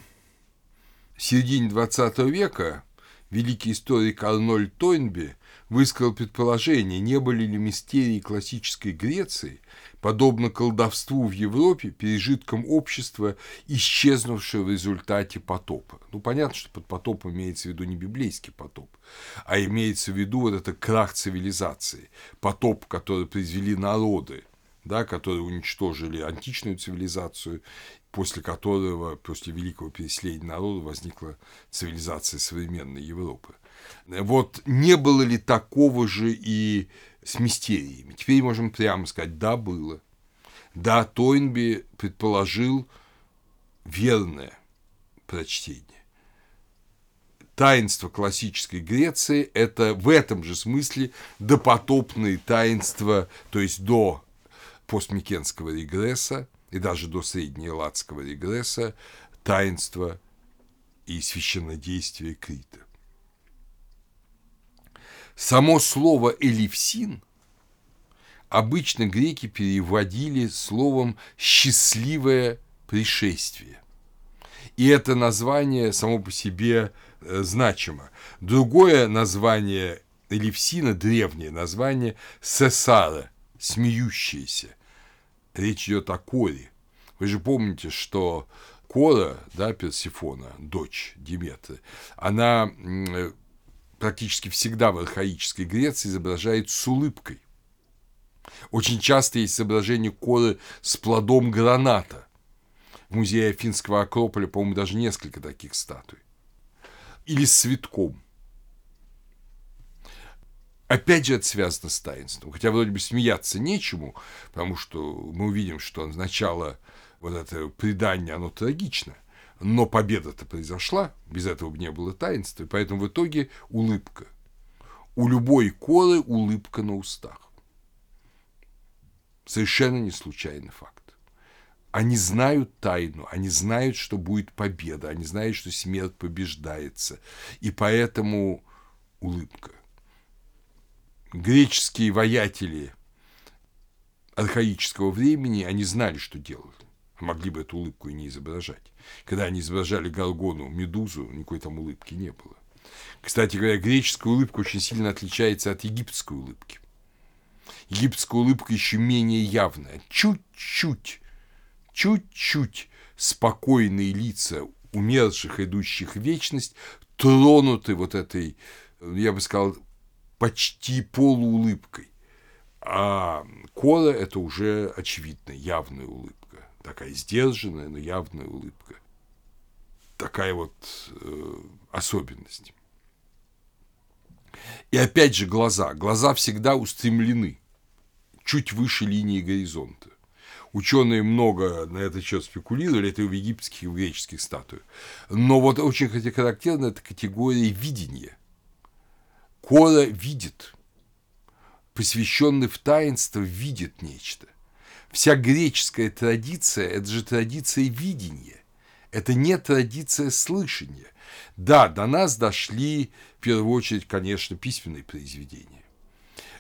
середине XX века великий историк Арнольд Тойнби высказал предположение, не были ли мистерии классической Греции, подобно колдовству в Европе, пережитком общества, исчезнувшего в результате потопа. Ну, понятно, что под потопом имеется в виду не библейский потоп, а имеется в виду вот это крах цивилизации, потоп, который произвели народы, да, которые уничтожили античную цивилизацию, после которого, после великого переселения народа, возникла цивилизация современной Европы. Вот не было ли такого же и с мистериями? Теперь можем прямо сказать, да, было. Да, Тойнби предположил верное прочтение. Таинство классической Греции – это в этом же смысле допотопные таинства, то есть до постмикенского регресса и даже до среднеладского регресса таинства и священнодействия Крита. Само слово «элевсин» обычно греки переводили словом «счастливое пришествие». И это название само по себе э, значимо. Другое название Элевсина, древнее название Сесара, смеющиеся. Речь идет о Коре. Вы же помните, что Кора, да, Персифона, дочь Диметры, она практически всегда в архаической Греции изображает с улыбкой. Очень часто есть изображение коры с плодом граната. В музее Афинского Акрополя, по-моему, даже несколько таких статуй. Или с цветком. Опять же, это связано с таинством. Хотя вроде бы смеяться нечему, потому что мы увидим, что начало вот это предание, оно трагично. Но победа-то произошла, без этого бы не было таинства, и поэтому в итоге улыбка. У любой коры улыбка на устах. Совершенно не случайный факт. Они знают тайну, они знают, что будет победа, они знают, что смерть побеждается, и поэтому улыбка. Греческие воятели архаического времени, они знали, что делают могли бы эту улыбку и не изображать. Когда они изображали Гаргону, Медузу, никакой там улыбки не было. Кстати говоря, греческая улыбка очень сильно отличается от египетской улыбки. Египетская улыбка еще менее явная. Чуть-чуть, чуть-чуть спокойные лица умерших, идущих в вечность, тронуты вот этой, я бы сказал, почти полуулыбкой. А кола – это уже очевидно явная улыбка такая сдержанная, но явная улыбка. Такая вот э, особенность. И опять же глаза. Глаза всегда устремлены чуть выше линии горизонта. Ученые много на этот счет спекулировали, это и в египетских, и в греческих статуях. Но вот очень характерна эта категория видения. Кора видит, посвященный в таинство видит нечто. Вся греческая традиция – это же традиция видения. Это не традиция слышания. Да, до нас дошли, в первую очередь, конечно, письменные произведения.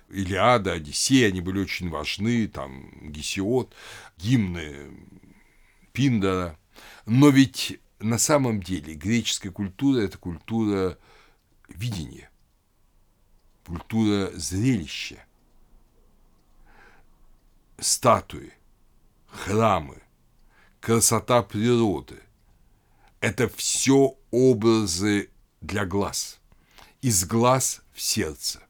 Илиада, Одиссея, они были очень важны, там, Гесиод, гимны Пиндара. Но ведь на самом деле греческая культура – это культура видения, культура зрелища – статуи, храмы, красота природы – это все образы для глаз, из глаз в сердце.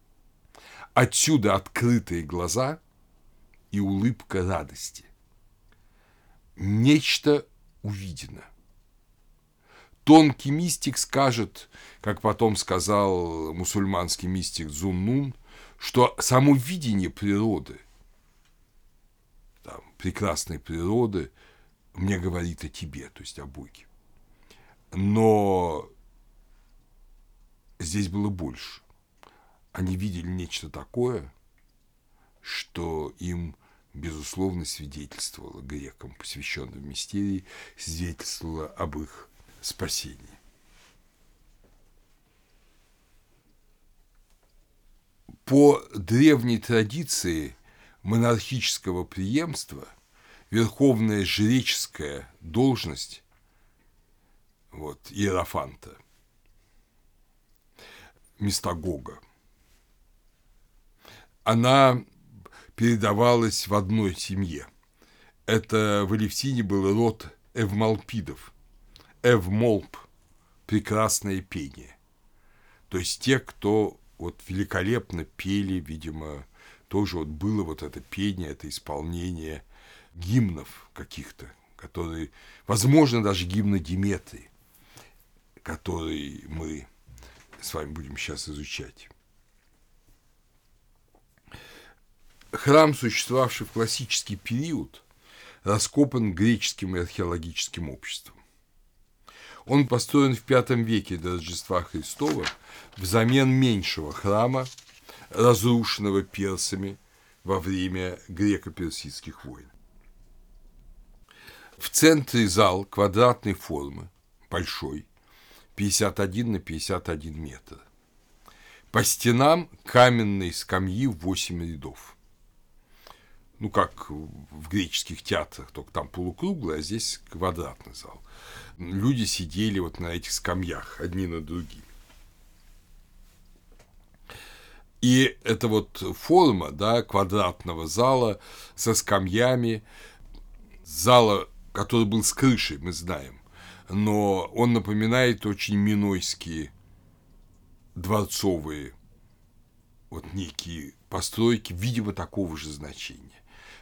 Отсюда открытые глаза и улыбка радости. Нечто увидено. Тонкий мистик скажет, как потом сказал мусульманский мистик Зуннун, что само видение природы прекрасной природы мне говорит о тебе, то есть о Боге. Но здесь было больше. Они видели нечто такое, что им, безусловно, свидетельствовало грекам, посвященным мистерии, свидетельствовало об их спасении. По древней традиции монархического преемства верховная жреческая должность вот, Иерофанта, Мистагога. Она передавалась в одной семье. Это в Алевтине был род эвмалпидов. Эвмолп – прекрасное пение. То есть те, кто вот великолепно пели, видимо, тоже вот было вот это пение, это исполнение гимнов каких-то, которые, возможно, даже гимны Диметрии, который мы с вами будем сейчас изучать. Храм, существовавший в классический период, раскопан греческим археологическим обществом. Он построен в V веке до Рождества Христова взамен меньшего храма, разрушенного персами во время греко-персидских войн. В центре зал квадратной формы, большой, 51 на 51 метр. По стенам каменные скамьи в 8 рядов. Ну, как в греческих театрах, только там полукруглый, а здесь квадратный зал. Люди сидели вот на этих скамьях, одни на другими. И это вот форма да, квадратного зала со скамьями, зала, который был с крышей, мы знаем но он напоминает очень минойские дворцовые вот некие постройки, видимо, такого же значения.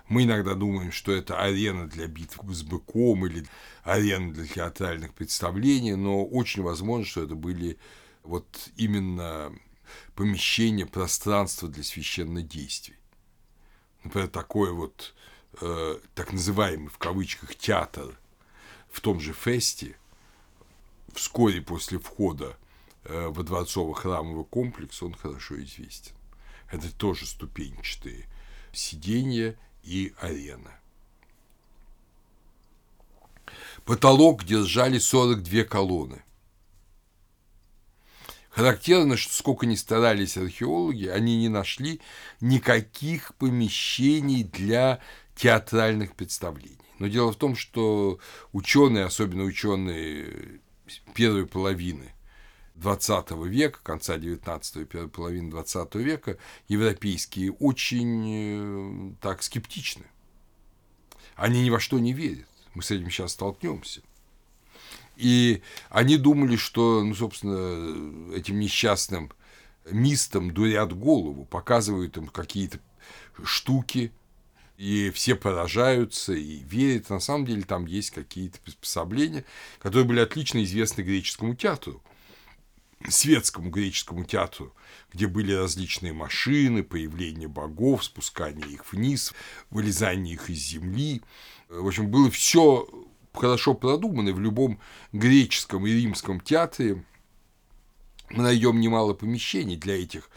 Мы иногда думаем, что это арена для битв с быком или арена для театральных представлений, но очень возможно, что это были вот именно помещения, пространства для священных действий. Например, такой вот э, так называемый в кавычках театр в том же фесте, вскоре после входа э, во дворцово-храмовый комплекс, он хорошо известен. Это тоже ступенчатые сиденья и арена. Потолок держали 42 колонны. Характерно, что сколько ни старались археологи, они не нашли никаких помещений для театральных представлений. Но дело в том, что ученые, особенно ученые первой половины 20 века, конца 19 первой половины 20 века, европейские очень э, так скептичны. Они ни во что не верят. Мы с этим сейчас столкнемся. И они думали, что, ну, собственно, этим несчастным мистам дурят голову, показывают им какие-то штуки, и все поражаются и верят. На самом деле там есть какие-то приспособления, которые были отлично известны греческому театру, светскому греческому театру, где были различные машины, появление богов, спускание их вниз, вылезание их из земли. В общем, было все хорошо продумано в любом греческом и римском театре. Мы найдем немало помещений для этих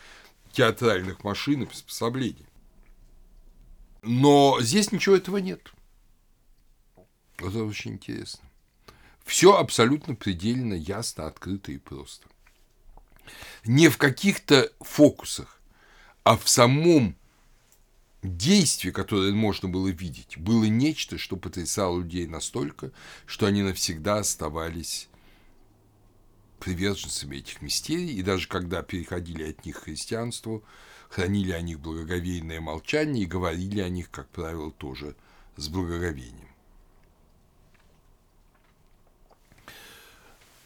театральных машин и приспособлений. Но здесь ничего этого нет. Это очень интересно. Все абсолютно предельно ясно, открыто и просто. Не в каких-то фокусах, а в самом действии, которое можно было видеть, было нечто, что потрясало людей настолько, что они навсегда оставались приверженцами этих мистерий, и даже когда переходили от них к христианству, хранили о них благоговейное молчание и говорили о них, как правило, тоже с благоговением.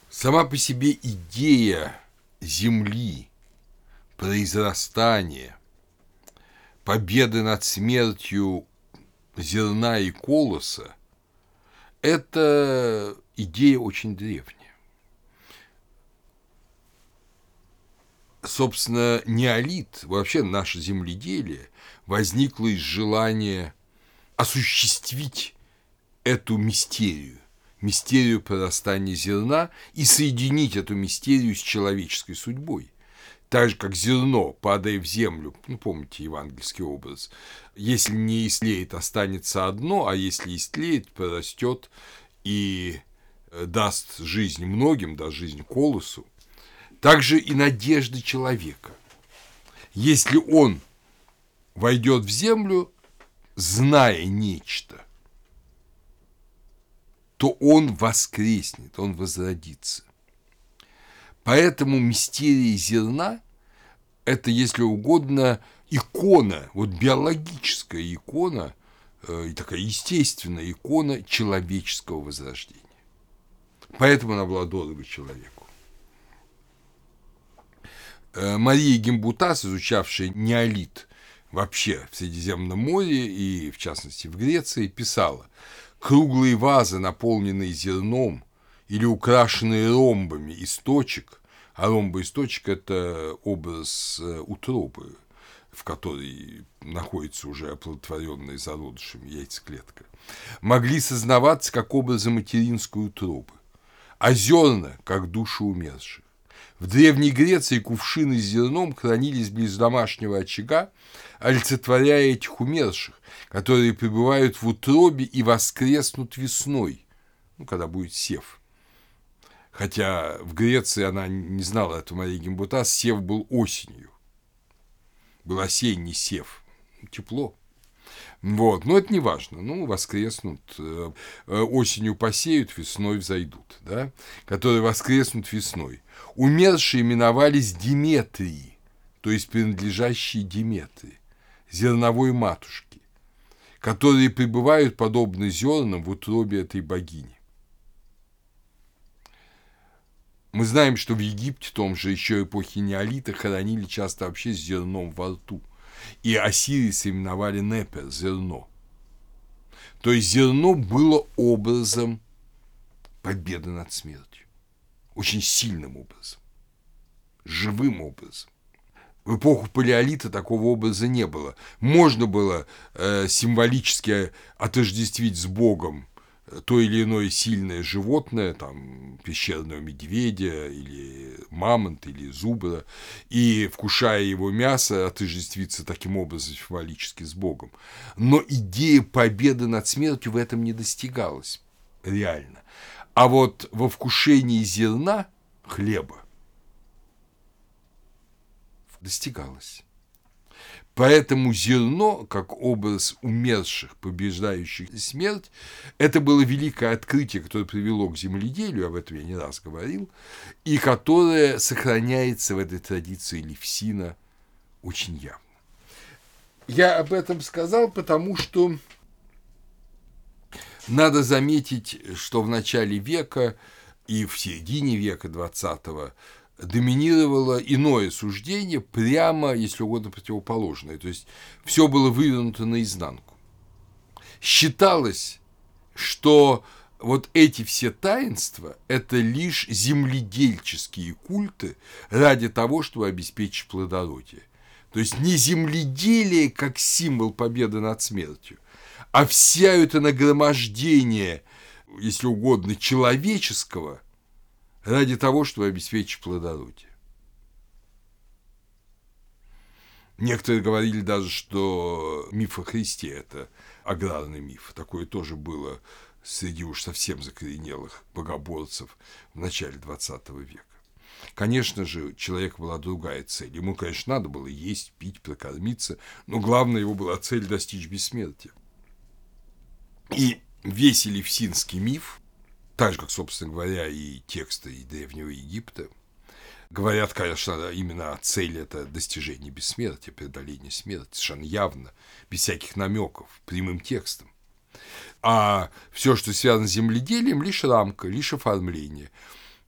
Сама по себе идея Земли, произрастания, победы над смертью зерна и колоса – это идея очень древняя. собственно, неолит, вообще наше земледелие, возникло из желания осуществить эту мистерию, мистерию прорастания зерна и соединить эту мистерию с человеческой судьбой. Так же, как зерно, падая в землю, ну, помните евангельский образ, если не истлеет, останется одно, а если истлеет, прорастет и э, даст жизнь многим, даст жизнь колосу, также и надежды человека. Если он войдет в землю, зная нечто, то он воскреснет, он возродится. Поэтому мистерия зерна – это, если угодно, икона, вот биологическая икона, э, и такая естественная икона человеческого возрождения. Поэтому она была дорога человеку. Э, Мария Гимбутас, изучавшая неолит вообще в Средиземном море и, в частности, в Греции, писала, круглые вазы, наполненные зерном или украшенные ромбами из точек, а ромбы из точек – это образ э, утробы, в которой находится уже оплодотворенная зародышами яйцеклетка, могли сознаваться как образы материнской утробы, а зерна – как души умерших. В Древней Греции кувшины с зерном хранились близ домашнего очага, олицетворяя этих умерших, которые пребывают в утробе и воскреснут весной, ну, когда будет сев. Хотя в Греции она не знала этого Мария Гимбута, сев был осенью. Был осенний сев. Тепло. Вот, но это не важно. Ну, воскреснут, э, э, осенью посеют, весной взойдут, да, которые воскреснут весной. Умершие именовались Диметрии, то есть принадлежащие Диметрии, зерновой матушки, которые пребывают подобно зернам в утробе этой богини. Мы знаем, что в Египте, том же еще эпохи неолита, хоронили часто вообще зерном во рту. И Осирис именовали Непер – зерно. То есть зерно было образом победы над смертью очень сильным образом, живым образом. В эпоху палеолита такого образа не было. Можно было э, символически отождествить с Богом то или иное сильное животное, там, пещерного медведя или мамонт или зубра, и, вкушая его мясо, отождествиться таким образом символически с Богом. Но идея победы над смертью в этом не достигалась реально. А вот во вкушении зерна хлеба достигалось. Поэтому зерно, как образ умерших, побеждающих смерть, это было великое открытие, которое привело к земледелию, об этом я не раз говорил, и которое сохраняется в этой традиции Левсина очень явно. Я об этом сказал, потому что надо заметить, что в начале века и в середине века XX доминировало иное суждение, прямо, если угодно, противоположное. То есть все было вывернуто наизнанку. Считалось, что вот эти все таинства – это лишь земледельческие культы ради того, чтобы обеспечить плодородие. То есть не земледелие как символ победы над смертью – а вся это нагромождение, если угодно, человеческого ради того, чтобы обеспечить плодородие. Некоторые говорили даже, что миф о Христе – это аграрный миф. Такое тоже было среди уж совсем закоренелых богоборцев в начале XX века. Конечно же, у человека была другая цель. Ему, конечно, надо было есть, пить, прокормиться, но главная его была цель достичь бессмертия. И весь элевсинский миф, так же, как, собственно говоря, и тексты и Древнего Египта, говорят, конечно, именно о цели это достижение бессмертия, преодоление смерти, совершенно явно, без всяких намеков, прямым текстом. А все, что связано с земледелием, лишь рамка, лишь оформление,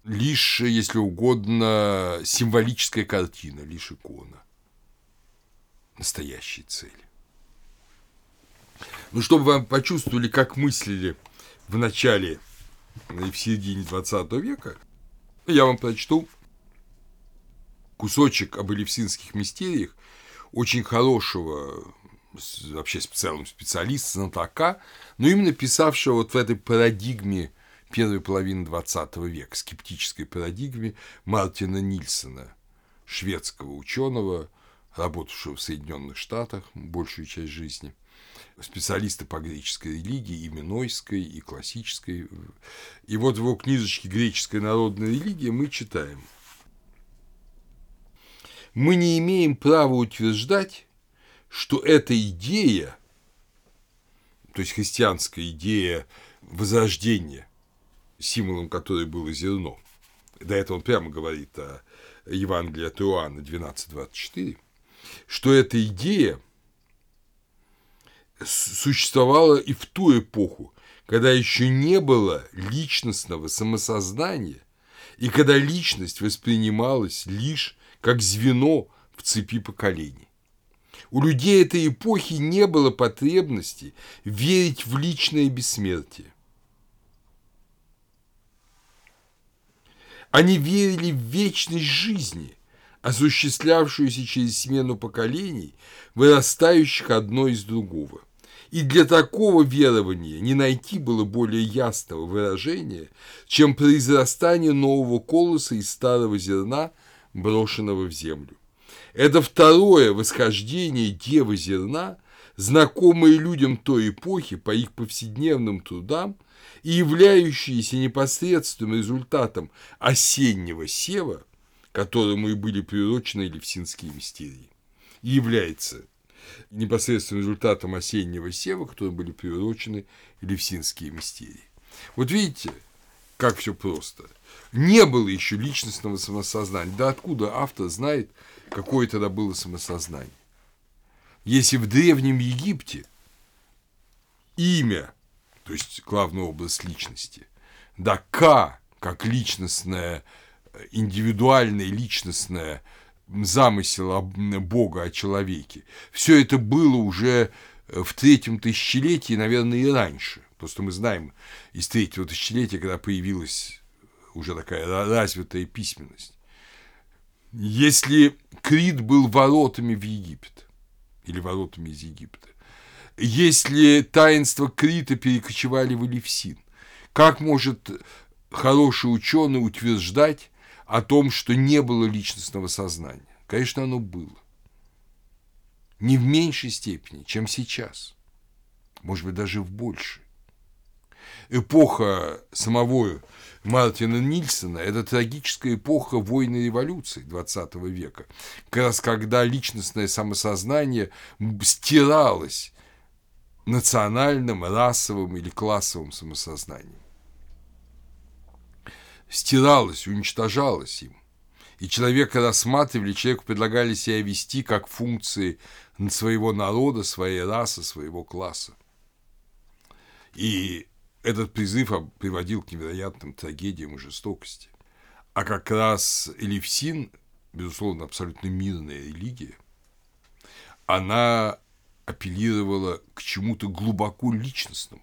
лишь, если угодно, символическая картина, лишь икона настоящей цели. Ну, чтобы вы почувствовали, как мыслили в начале и в середине 20 века, я вам прочту кусочек об элевсинских мистериях очень хорошего вообще в целом специалиста, знатока, но именно писавшего вот в этой парадигме первой половины 20 века, скептической парадигме Мартина Нильсона, шведского ученого, работавшего в Соединенных Штатах большую часть жизни – специалисты по греческой религии, и минойской, и классической. И вот в его книжечке «Греческая народная религия» мы читаем. Мы не имеем права утверждать, что эта идея, то есть христианская идея возрождения символом которой было зерно. До этого он прямо говорит о Евангелии от Иоанна 12.24, что эта идея существовала и в ту эпоху, когда еще не было личностного самосознания, и когда личность воспринималась лишь как звено в цепи поколений. У людей этой эпохи не было потребности верить в личное бессмертие. Они верили в вечность жизни, осуществлявшуюся через смену поколений, вырастающих одно из другого. И для такого верования не найти было более ясного выражения, чем произрастание нового колоса из старого зерна, брошенного в землю. Это второе восхождение Девы Зерна, знакомое людям той эпохи по их повседневным трудам и являющееся непосредственным результатом осеннего сева, которому и были приурочены Левсинские мистерии, является непосредственным результатом осеннего сева, которому были приурочены Левсинские мистерии. Вот видите, как все просто. Не было еще личностного самосознания. Да откуда автор знает, какое тогда было самосознание? Если в Древнем Египте имя, то есть главная область личности, да К, как личностное, индивидуальное личностное замысел Бога о человеке, все это было уже в третьем тысячелетии, наверное, и раньше. Просто мы знаем из третьего тысячелетия, когда появилась уже такая развитая письменность. Если Крит был воротами в Египет, или воротами из Египта, если таинство Крита перекочевали в Элевсин, как может хороший ученый утверждать о том, что не было личностного сознания? Конечно, оно было. Не в меньшей степени, чем сейчас. Может быть, даже в большей. Эпоха самого Мартина Нильсона – это трагическая эпоха войны и революции XX века, как раз когда личностное самосознание стиралось национальным, расовым или классовым самосознанием. Стиралось, уничтожалось им. И человека рассматривали, человеку предлагали себя вести как функции своего народа, своей расы, своего класса. И этот призыв приводил к невероятным трагедиям и жестокости. А как раз Элевсин, безусловно, абсолютно мирная религия, она апеллировала к чему-то глубоко личностному.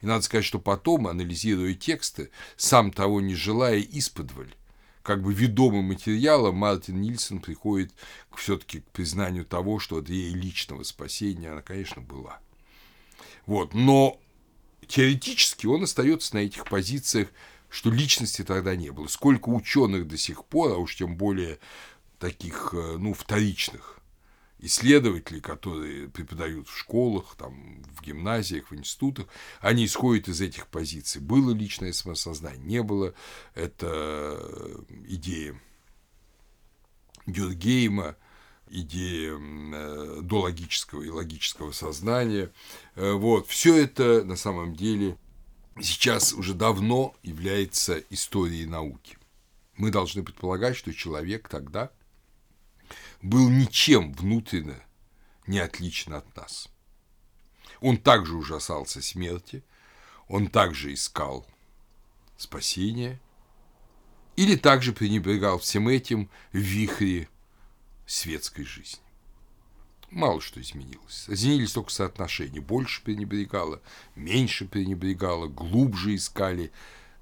И надо сказать, что потом, анализируя тексты, сам того не желая исподволь, как бы ведомым материалом Мартин Нильсон приходит все-таки к признанию того, что идея личного спасения, она, конечно, была. Вот. Но теоретически он остается на этих позициях, что личности тогда не было. Сколько ученых до сих пор, а уж тем более таких, э, ну, вторичных исследователей, которые преподают в школах, там, в гимназиях, в институтах, они исходят из этих позиций. Было личное самосознание, не было. Это идея Дюргейма – идея э, дологического и логического сознания. Э, вот. Все это на самом деле сейчас уже давно является историей науки. Мы должны предполагать, что человек тогда был ничем внутренне не отличен от нас. Он также ужасался смерти, он также искал спасения, или также пренебрегал всем этим в вихре светской жизни. Мало что изменилось. Изменились только соотношения. Больше пренебрегало, меньше пренебрегало, глубже искали,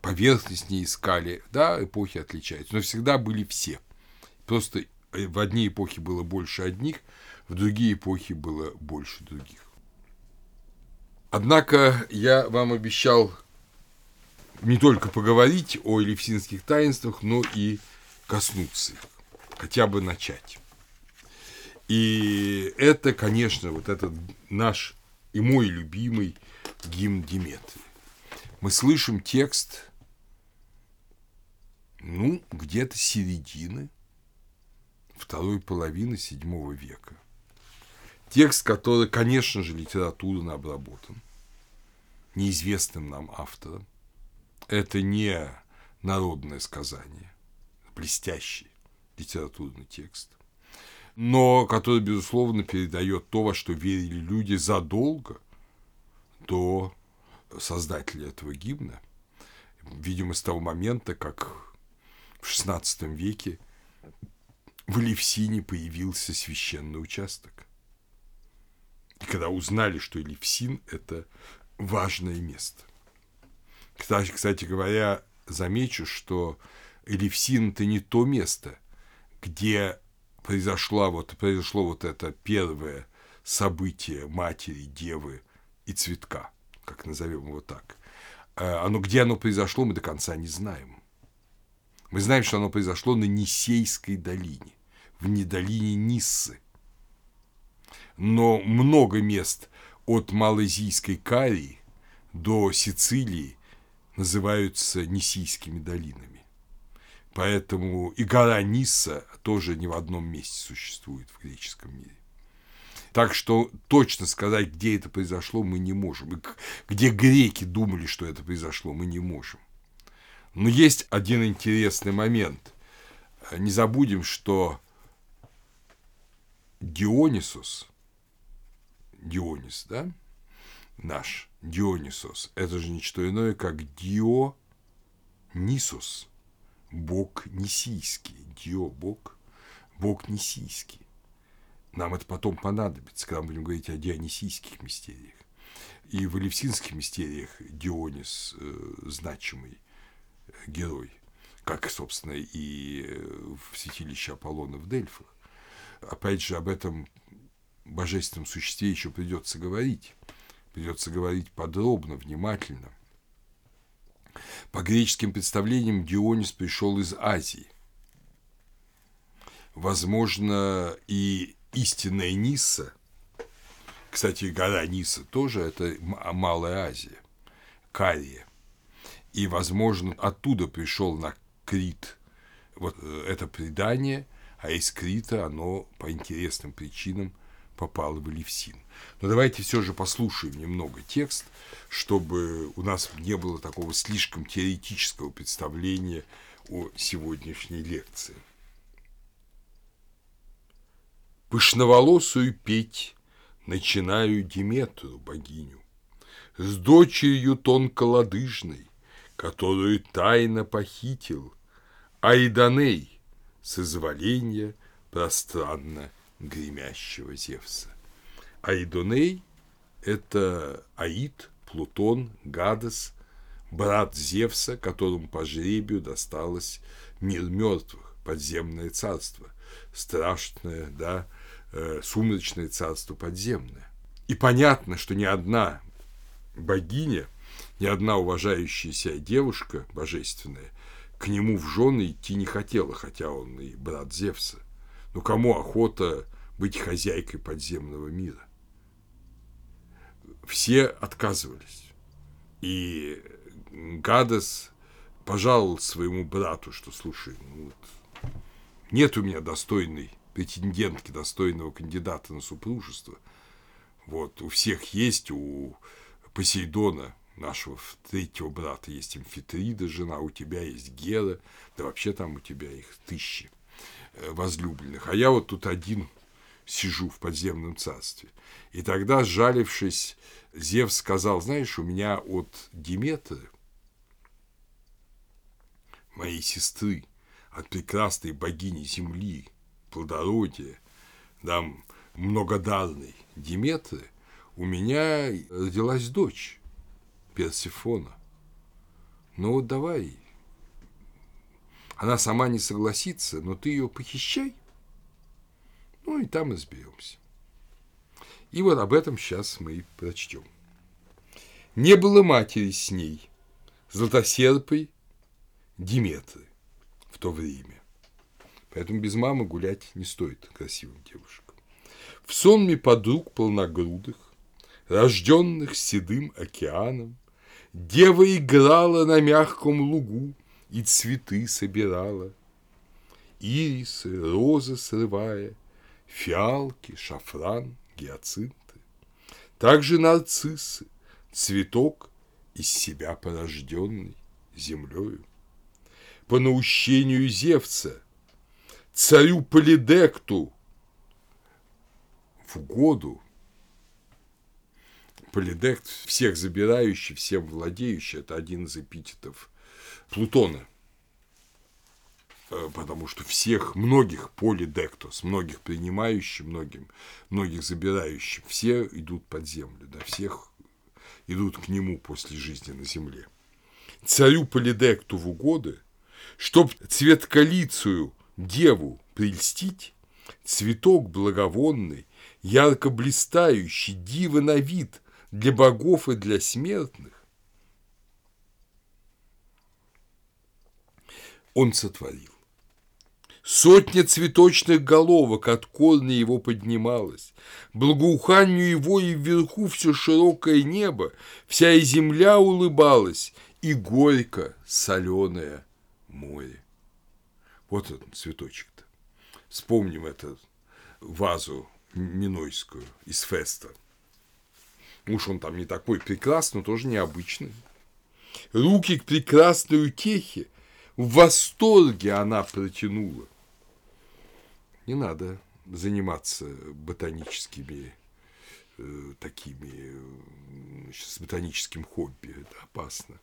поверхностнее искали. Да, эпохи отличаются, но всегда были все. Просто в одни эпохи было больше одних, в другие эпохи было больше других. Однако я вам обещал не только поговорить о элевсинских таинствах, но и коснуться их, хотя бы начать. И это, конечно, вот этот наш и мой любимый гимн Диметрии. Мы слышим текст, ну, где-то середины второй половины седьмого века. Текст, который, конечно же, литературно обработан, неизвестным нам автором. это не народное сказание, блестящий литературный текст, но который, безусловно, передает то, во что верили люди задолго до создателя этого гимна, видимо, с того момента, как в XVI веке в Левсине появился священный участок. И когда узнали, что Левсин – это важное место. Кстати, кстати говоря, замечу, что Элевсин – это не то место, где произошло вот, произошло вот это первое событие матери, девы и цветка, как назовем его так. А, оно, где оно произошло, мы до конца не знаем. Мы знаем, что оно произошло на Нисейской долине, в недолине Ниссы. Но много мест от Малайзийской Карии до Сицилии называются Нисийскими долинами. Поэтому и гора Нисса тоже не в одном месте существует в греческом мире. Так что точно сказать, где это произошло, мы не можем. И где греки думали, что это произошло, мы не можем. Но есть один интересный момент. Не забудем, что Дионисус, Дионис, да, наш Дионисос, это же ничто иное, как Дионисус, бог Нисийский, Дио – бог, бог Нисийский. Нам это потом понадобится, когда мы будем говорить о дионисийских мистериях. И в Элевсинских мистериях Дионис э, значимый герой, как, собственно, и э, в святилище Аполлона в Дельфах. Опять же, об этом божественном существе еще придется говорить. Придется говорить подробно, внимательно. По греческим представлениям Дионис пришел из Азии. Возможно, и истинная Ниса, кстати, гора Ниса тоже это Малая Азия, Кария – и, возможно, оттуда пришел на Крит вот э, это предание, а из Крита оно по интересным причинам попало в Элевсин. Но давайте все же послушаем немного текст, чтобы у нас не было такого слишком теоретического представления о сегодняшней лекции. Пышноволосую петь начинаю Диметру, богиню, с дочерью тонколодыжной, которую тайно похитил Айданей с изволения пространно гремящего Зевса. Айдоней – это Аид, Плутон, Гадес, брат Зевса, которому по жребию досталось мир мертвых, подземное царство, страшное, да, э, сумрачное царство подземное. И понятно, что ни одна богиня – ни одна уважающая себя девушка божественная к нему в жены идти не хотела, хотя он и брат Зевса. Но кому охота быть хозяйкой подземного мира? Все отказывались. И Гадес пожаловал своему брату, что, слушай, ну вот, нет у меня достойной претендентки, достойного кандидата на супружество. Вот, у всех есть, у Посейдона нашего третьего брата есть Амфитрида, жена, у тебя есть Гера, да вообще там у тебя их тысячи э, возлюбленных. А я вот тут один сижу в подземном царстве. И тогда, сжалившись, Зевс сказал, знаешь, у меня от Диметры, моей сестры, от прекрасной богини земли, плодородия, там, многодарной Диметры, у меня родилась дочь, Персифона. Ну вот давай. Она сама не согласится, но ты ее похищай. Ну и там изберемся. И вот об этом сейчас мы и прочтем. Не было матери с ней, златосерпой Диметры в то время. Поэтому без мамы гулять не стоит красивым девушкам. В сонме подруг полногрудых, рожденных седым океаном, Дева играла на мягком лугу и цветы собирала. Ирисы, розы срывая, фиалки, шафран, гиацинты. Также нарциссы, цветок из себя порожденный, землею. По наущению Зевца, царю Полидекту, в угоду Полидект, всех забирающий, всем владеющий, это один из эпитетов Плутона. Э, потому что всех, многих полидектос, многих принимающих, многим, многих забирающих, все идут под землю, да, всех идут к нему после жизни на земле. Царю Полидекту в угоды, чтоб цветколицую деву прельстить, цветок благовонный, ярко блистающий, дива на вид для богов и для смертных, он сотворил. Сотня цветочных головок от корня его поднималась. Благоуханию его и вверху все широкое небо, вся и земля улыбалась, и горько соленое море. Вот он, цветочек-то. Вспомним эту вазу Минойскую из Феста. Уж он там не такой прекрасный, но тоже необычный. Руки к прекрасной утехе в восторге она протянула. Не надо заниматься ботаническими э, такими, с ботаническим хобби, это опасно.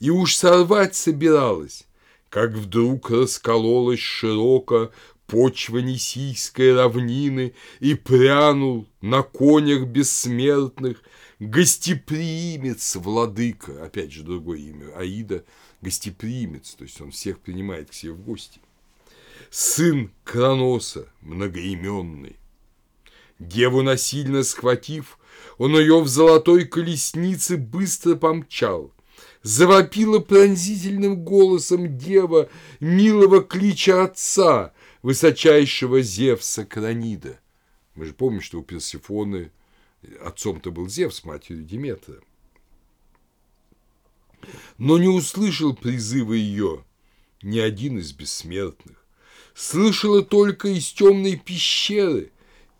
И уж сорвать собиралась, как вдруг раскололась широко почва Несийской равнины и прянул на конях бессмертных гостеприимец владыка, опять же другое имя, Аида, гостеприимец, то есть он всех принимает к себе в гости. Сын Кроноса, многоименный. Деву насильно схватив, он ее в золотой колеснице быстро помчал. Завопила пронзительным голосом дева милого клича отца, высочайшего Зевса Кранида. Мы же помним, что у Персифоны отцом-то был Зевс, матерью Диметра. Но не услышал призыва ее ни один из бессмертных. Слышала только из темной пещеры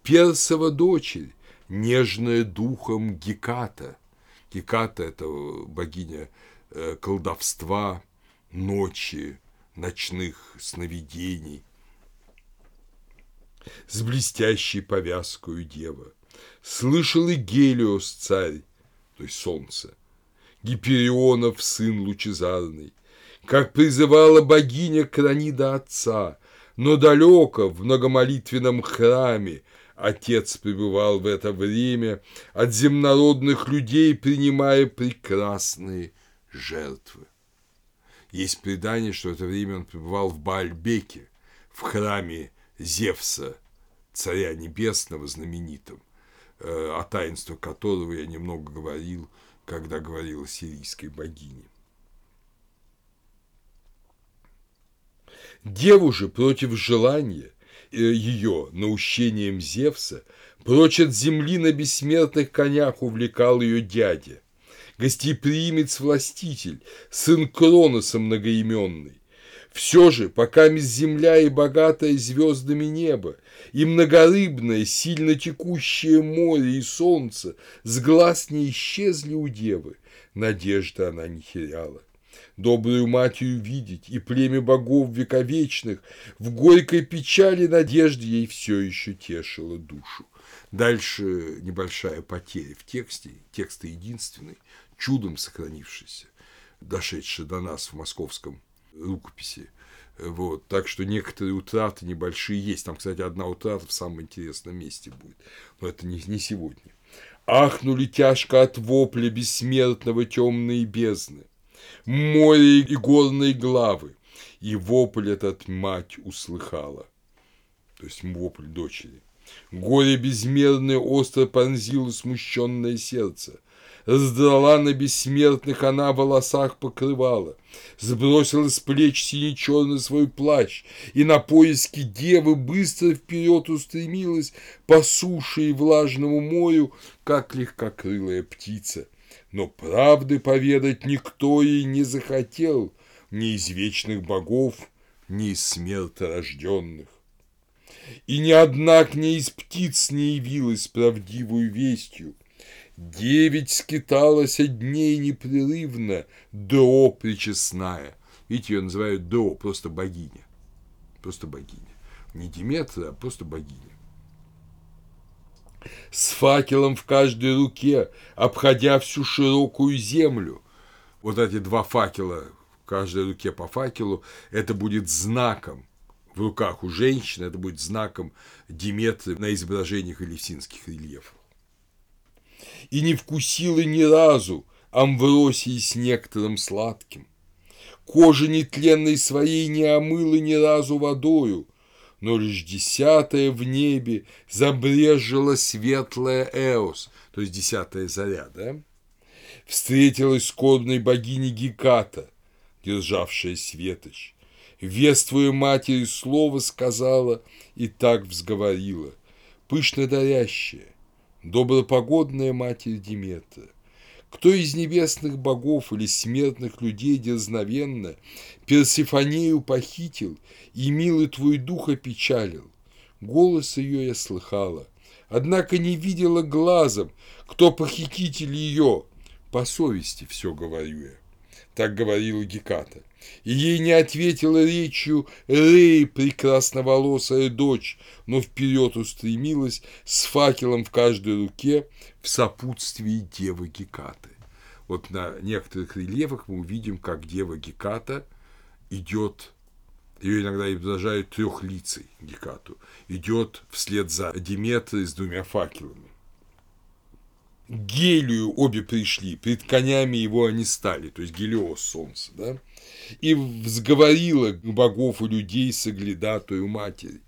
Персова дочерь, нежная духом Геката. Геката – это богиня э, колдовства, ночи, ночных сновидений. С блестящей повязкой дева. Слышал и Гелиос царь, то есть солнце – Гиперионов сын лучезарный, как призывала богиня Кранида отца, но далеко в многомолитвенном храме отец пребывал в это время от земнородных людей, принимая прекрасные жертвы. Есть предание, что это время он пребывал в Баальбеке, в храме Зевса, царя небесного знаменитым, э, о таинстве которого я немного говорил – когда говорил о сирийской богине. Деву же против желания э, ее наущением Зевса прочь от земли на бессмертных конях увлекал ее дядя, гостеприимец-властитель, сын Кроноса многоименный, все же, пока земля и богатое звездами небо, и многорыбное, сильно текущее море и солнце с глаз не исчезли у девы, надежды она не теряла. Добрую матью видеть и племя богов вековечных в горькой печали надежды ей все еще тешило душу. Дальше небольшая потеря в тексте, текст единственный, чудом сохранившийся, дошедший до нас в московском рукописи. Вот, так что некоторые утраты небольшие есть. Там, кстати, одна утрата в самом интересном месте будет. Но это не, не сегодня. Ахнули тяжко от вопля бессмертного темные бездны, море и горные главы, и вопль этот мать услыхала. То есть вопль дочери. Горе безмерное остро пронзило смущенное сердце. Раздрала на бессмертных она волосах покрывала, Сбросила с плеч сине-черный свой плащ, И на поиски девы быстро вперед устремилась По суше и влажному морю, как легкокрылая птица. Но правды поведать никто ей не захотел, Ни из вечных богов, ни из смерторожденных. И ни одна к ней из птиц не явилась правдивую вестью, Девять скиталась дней непрерывно, до причестная. Видите, ее называют до, просто богиня. Просто богиня. Не Диметра, а просто богиня. С факелом в каждой руке, обходя всю широкую землю. Вот эти два факела в каждой руке по факелу, это будет знаком в руках у женщины, это будет знаком Диметры на изображениях элевсинских рельефов и не вкусила ни разу амвросии с некоторым сладким. Кожа нетленной своей не омыла ни разу водою, но лишь десятая в небе забрежила светлая Эос, то есть десятая заря, да? Встретилась скорбной богине Геката, державшая светоч. Вествуя матери слово сказала и так взговорила, пышно дарящая, добропогодная Матерь Диметра, кто из небесных богов или смертных людей дерзновенно Персифонею похитил и милый твой дух опечалил? Голос ее я слыхала, однако не видела глазом, кто похититель ее. По совести все говорю я. Так говорила Геката и ей не ответила речью Рей, прекрасноволосая дочь, но вперед устремилась с факелом в каждой руке в сопутствии девы Гекаты. Вот на некоторых рельефах мы увидим, как дева Геката идет ее иногда изображают трехлицей Гекату, идет вслед за Диметрой с двумя факелами. Гелию обе пришли, пред конями его они стали, то есть Гелиос солнце, да? и взговорила богов и людей соглядатую матери.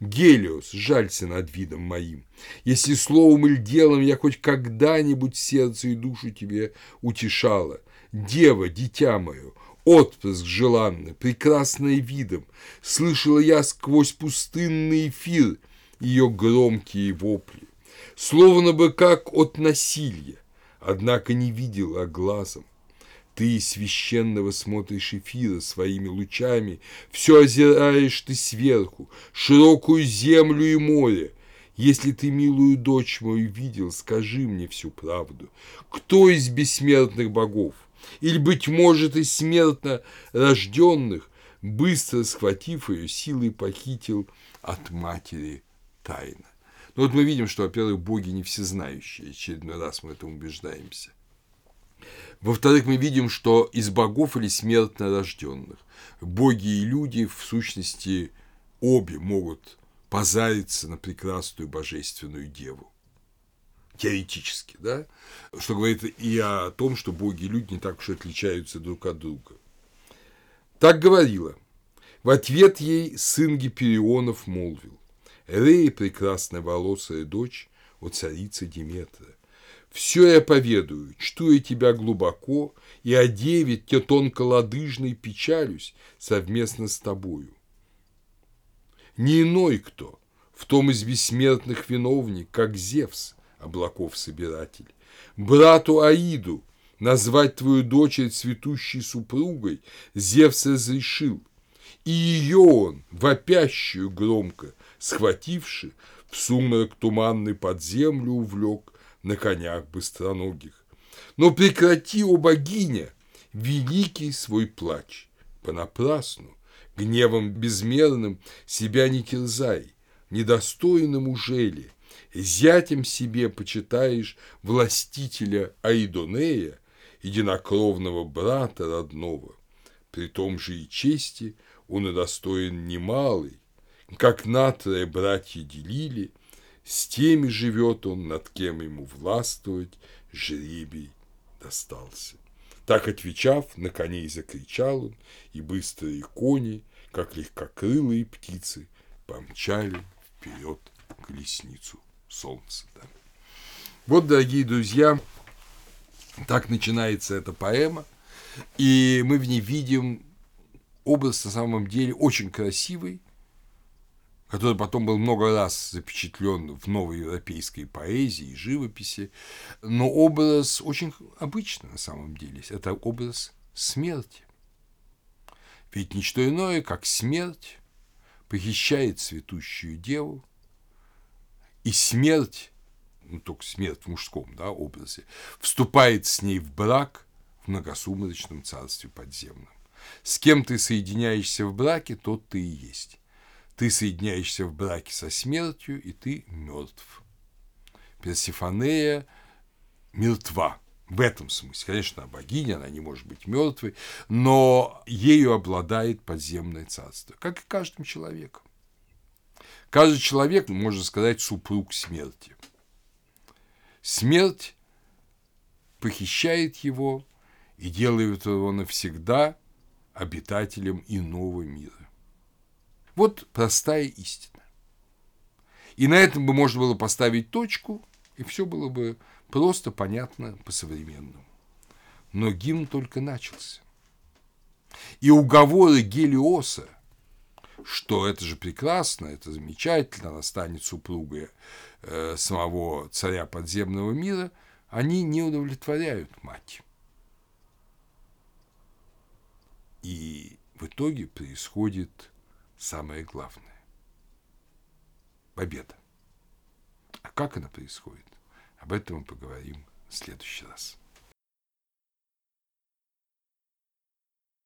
Гелиос, жалься над видом моим. Если словом или делом я хоть когда-нибудь сердце и душу тебе утешала, дева, дитя мое, отпрыск желанный, прекрасный видом, слышала я сквозь пустынный эфир ее громкие вопли, словно бы как от насилия, однако не видела глазом. Ты священного смотришь эфира своими лучами, Все озираешь ты сверху, широкую землю и море. Если ты милую дочь мою видел, скажи мне всю правду. Кто из бессмертных богов, или, быть может, из смертно рожденных, быстро схватив ее, силой похитил от матери тайно? Ну вот мы видим, что, во-первых, боги не всезнающие, очередной раз мы этому убеждаемся. Во-вторых, мы видим, что из богов или смертно рожденных боги и люди в сущности обе могут позариться на прекрасную божественную деву. Теоретически, да? Что говорит и о том, что боги и люди не так уж отличаются друг от друга. Так говорила. В ответ ей сын Гиперионов молвил. Рея, прекрасная волосая дочь, о царице Диметра, все я поведаю, чту я тебя глубоко, и о деве те тонко ладыжной печалюсь совместно с тобою. Не иной кто, в том из бессмертных виновник, как Зевс, облаков собиратель, брату Аиду назвать твою дочь цветущей супругой Зевс разрешил, и ее он, вопящую громко, схвативши, в сумрак туманный под землю увлек, на конях быстроногих. Но прекрати, о богиня, великий свой плач, понапрасну, гневом безмерным себя не терзай, недостойным ужели, зятем себе почитаешь властителя Аидонея, единокровного брата родного, при том же и чести он и достоин немалый, как натрое братья делили, с теми живет он, над кем ему властвовать жребий достался. Так отвечав, на коней закричал он, и быстрые кони, как легкокрылые птицы, помчали вперед колесницу солнца. Да. Вот, дорогие друзья, так начинается эта поэма, и мы в ней видим образ на самом деле очень красивый, который потом был много раз запечатлен в новой европейской поэзии и живописи, но образ очень обычный на самом деле. Это образ смерти. Ведь ничто иное, как смерть, похищает цветущую деву, и смерть ну, только смерть в мужском да, образе, вступает с ней в брак в многосумрачном царстве подземном. С кем ты соединяешься в браке, тот ты и есть. Ты соединяешься в браке со смертью, и ты мертв. Персифонея мертва. В этом смысле. Конечно, богиня, она не может быть мертвой, но ею обладает подземное царство, как и каждым человеком. Каждый человек, можно сказать, супруг смерти. Смерть похищает его и делает его навсегда обитателем иного мира. Вот простая истина. И на этом бы можно было поставить точку, и все было бы просто понятно по-современному. Но гимн только начался. И уговоры Гелиоса, что это же прекрасно, это замечательно, она станет супругой э, самого царя подземного мира, они не удовлетворяют мать. И в итоге происходит самое главное – победа. А как она происходит? Об этом мы поговорим в следующий раз.